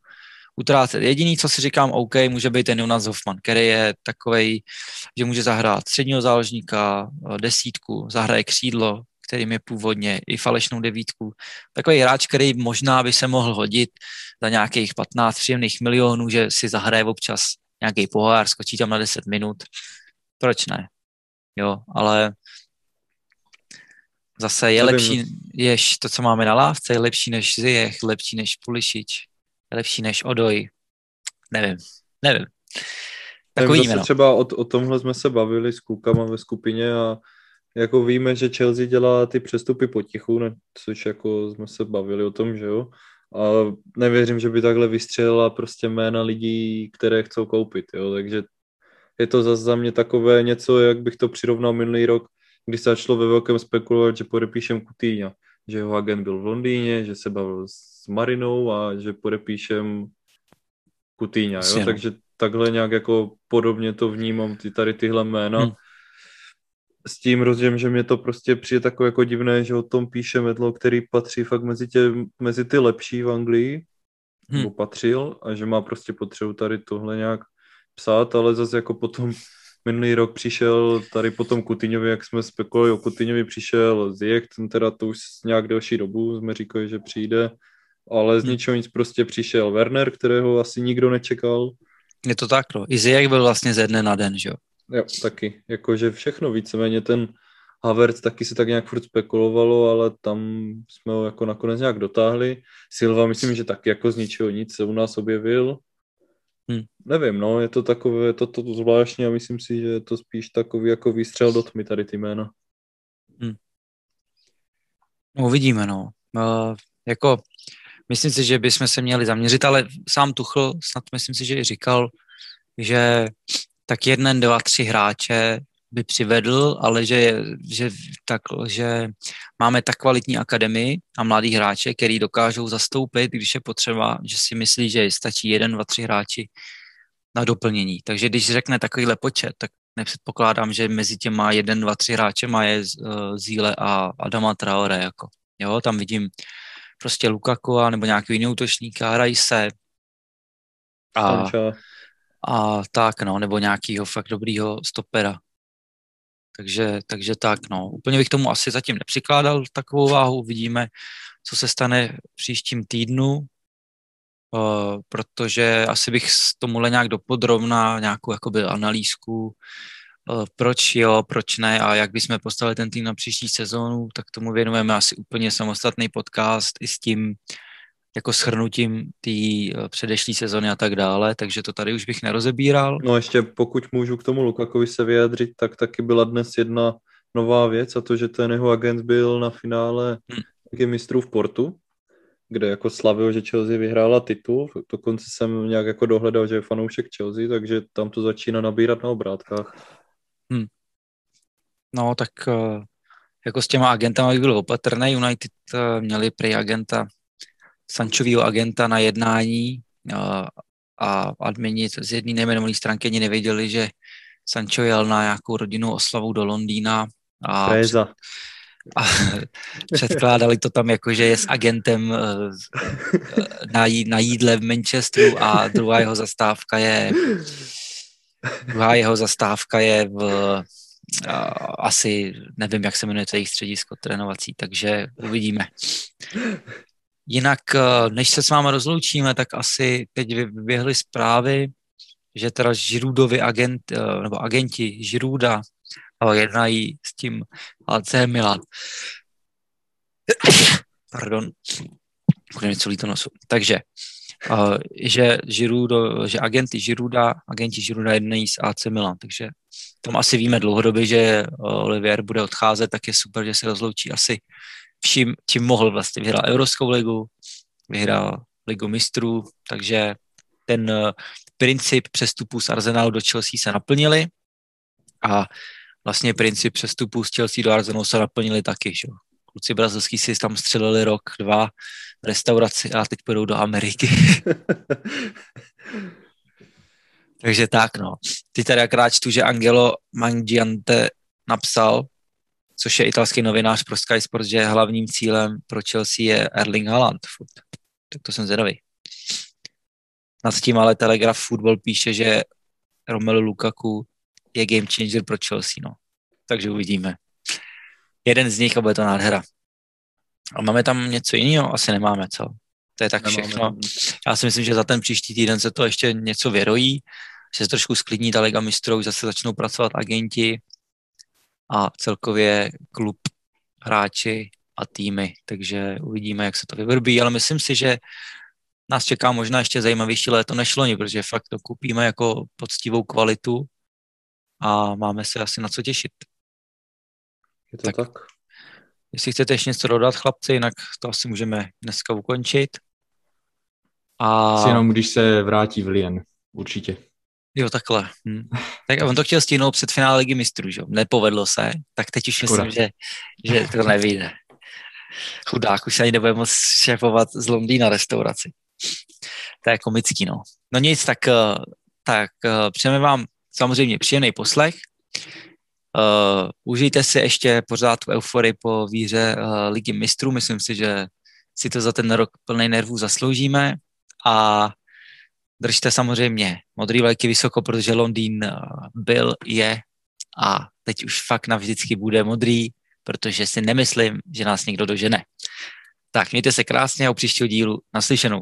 utrácet. Jediný, co si říkám, OK, může být ten Jonas Hoffman, který je takovej, že může zahrát středního záložníka, eh, desítku, zahraje křídlo, kterým je původně i falešnou devítku. Takový hráč, který možná by se mohl hodit za nějakých 15 příjemných milionů, že si zahraje občas nějaký pohár, skočí tam na 10 minut. Proč ne? Jo, ale zase je Nevím, lepší, jež to, co máme na lávce, je lepší než Ziyech, lepší než Pulišič, je lepší než Odoj. Nevím, nevím. Tak Nevím, uvidíme, no. třeba o, o tomhle jsme se bavili s klukama ve skupině a jako víme, že Chelsea dělá ty přestupy potichu, ne, což jako jsme se bavili o tom, že jo. A nevěřím, že by takhle vystřelila prostě jména lidí, které chcou koupit, jo, takže je to zase za mě takové něco, jak bych to přirovnal minulý rok, kdy se začalo ve velkém spekulovat, že podepíšem Coutinho, že jeho agent byl v Londýně, že se bavil s Marinou a že podepíšem Jasně, jo, no. takže takhle nějak jako podobně to vnímám, ty tady tyhle jména. Hmm. S tím rozdílem, že mě to prostě přijde takové jako divné, že o tom píše Medlo, který patří fakt mezi, tě, mezi ty lepší v Anglii, Hmm. patřil, a že má prostě potřebu tady tohle nějak psát, ale zase jako potom minulý rok přišel tady potom Kutyňovi, jak jsme spekulovali o Kutyňovi, přišel Ziyech, ten teda to už nějak delší dobu jsme říkali, že přijde, ale z Hmm. ničeho nic prostě přišel Werner, kterého asi nikdo nečekal. Je to tak, no. I Ziyech byl vlastně ze dne na den, že jo. Jo, taky. Jakože všechno víceméně ten Havertz taky se tak nějak furt spekulovalo, ale tam jsme ho jako nakonec nějak dotáhli. Silva myslím, že taky jako z ničeho nic se u nás objevil. Hmm. Nevím, no, je to takové, je to, to, to zvláštní a myslím si, že je to spíš takový jako výstřel do tmy tady ty jména. No, uvidíme, no. Uh, jako, myslím si, že bychom se měli zaměřit, ale sám Tuchl snad myslím si, že i říkal, že tak jeden, dva, tři hráče by přivedl, ale že, že, tak, že máme tak kvalitní akademii a mladí hráče, který dokážou zastoupit, když je potřeba, že si myslí, že stačí jeden, dva, tři hráči na doplnění. Takže když řekne takovýhle počet, tak nepředpokládám, že mezi těma jeden, dva, tři hráče má je uh, Zíle a Adama Traore. Jako. Jo, tam vidím prostě Lukaku nebo nějaký jiný útočníka, hrají se a, a tak, no, nebo nějakýho fakt dobrýho stopera. Takže, takže tak, no. Úplně bych tomu asi zatím nepřikládal takovou váhu. Vidíme, co se stane v příštím týdnu, uh, protože asi bych s tomuhle nějak dopodrobna nějakou jakoby analýzku, uh, proč jo, proč ne a jak bychom postavili ten tým na příští sezónu, tak tomu věnujeme asi úplně samostatný podcast i s tím, jako schrnutím té eh, předešlé sezony a tak dále, takže to tady už bych nerozebíral. No ještě pokud můžu k tomu Lukakovi se vyjádřit, tak taky byla dnes jedna nová věc a to, že ten jeho agent byl na finále hmm. mistrů v Portu, kde jako slavil, že Chelsea vyhrála titul, dokonce jsem nějak jako dohledal, že je fanoušek Chelsea, takže tam to začíná nabírat na obrátkách. Hmm. No tak eh, jako s těma agentama bych byl opatrný, United eh, měli prý agenta Sančovýho agenta na jednání a, a admini z jedné nejmenované stránky ani nevěděli, že Sancho jel na nějakou rodinnou oslavu do Londýna a, před, a předkládali to tam jako, že je s agentem eh, na, jí, na jídle v Manchesteru a druhá jeho zastávka je druhá jeho zastávka je v asi, nevím, jak se jmenuje to jejich středisko trénovací, takže uvidíme. Jinak, eh, než se s vámi rozloučíme, tak asi teď vyběhly zprávy, že teda Žirudovi agent, eh, nebo agenti Žiruda eh, jednají s tím AC Milan. Pardon, bude mi celý to nosu. Takže, že, Žirudo, že agenti Žiruda, agenti Žiruda jednají s AC Milan, takže tam asi víme dlouhodobě, že Olivier bude odcházet, tak je super, že se rozloučí asi vším, čím mohl vlastně. Vyhrál Evropskou ligu, vyhrál ligu mistrů, takže ten uh, princip přestupu z Arsenalu do Chelsea se naplnili a vlastně princip přestupu z Chelsea do Arsenalu se naplnili taky. Že? Kluci brazilský si tam střelili rok, dva restauraci a teď půjdou do Ameriky. Takže tak, no. Ty tady akrát čtu, že Angelo Mangiante napsal, což je italský novinář pro Sky Sports, že hlavním cílem pro Chelsea je Erling Haaland. Tak to jsem zvědavý. Nad tím ale Telegraph Football píše, že Romelu Lukaku je game changer pro Chelsea, no. Takže uvidíme. Jeden z nich a bude to nádhera. A máme tam něco jiného? Asi nemáme, co? To je tak nemáme. všechno. Já si myslím, že za ten příští týden se to ještě něco věrojí, že se trošku sklidní ta Liga mistrů, zase začnou pracovat agenti, a celkově klub, hráči a týmy, takže uvidíme, jak se to vyvrbí, ale myslím si, že nás čeká možná ještě zajímavější léto než loni, protože fakt to kupíme jako poctivou kvalitu a máme se asi na co těšit. Je to tak. tak. Jestli chcete ještě něco dodat, chlapci, jinak to asi můžeme dneska ukončit. A... Asi jenom, když se vrátí v Lien, určitě. Jo, takhle. Hm. Tak on to chtěl stihnout před finále ligy mistrů, že? Nepovedlo se, tak teď už myslím, že, že to nevyjde. Chudák, už se ani nebude moc šéfovat z Londýna restauraci. To je komický, no. No nic, tak, eh, tak eh, přejeme vám samozřejmě příjemný poslech. Uh, užijte si ještě pořád tu euforii po víře uh, ligy mistrů. Myslím si, že si to za ten rok plný nervů zasloužíme a držte samozřejmě modrý vlajky vysoko, protože Londýn eh, byl, je a teď už fakt navždycky bude modrý, protože si nemyslím, že nás někdo dožene. Tak mějte se krásně a u příštího dílu naslyšenou.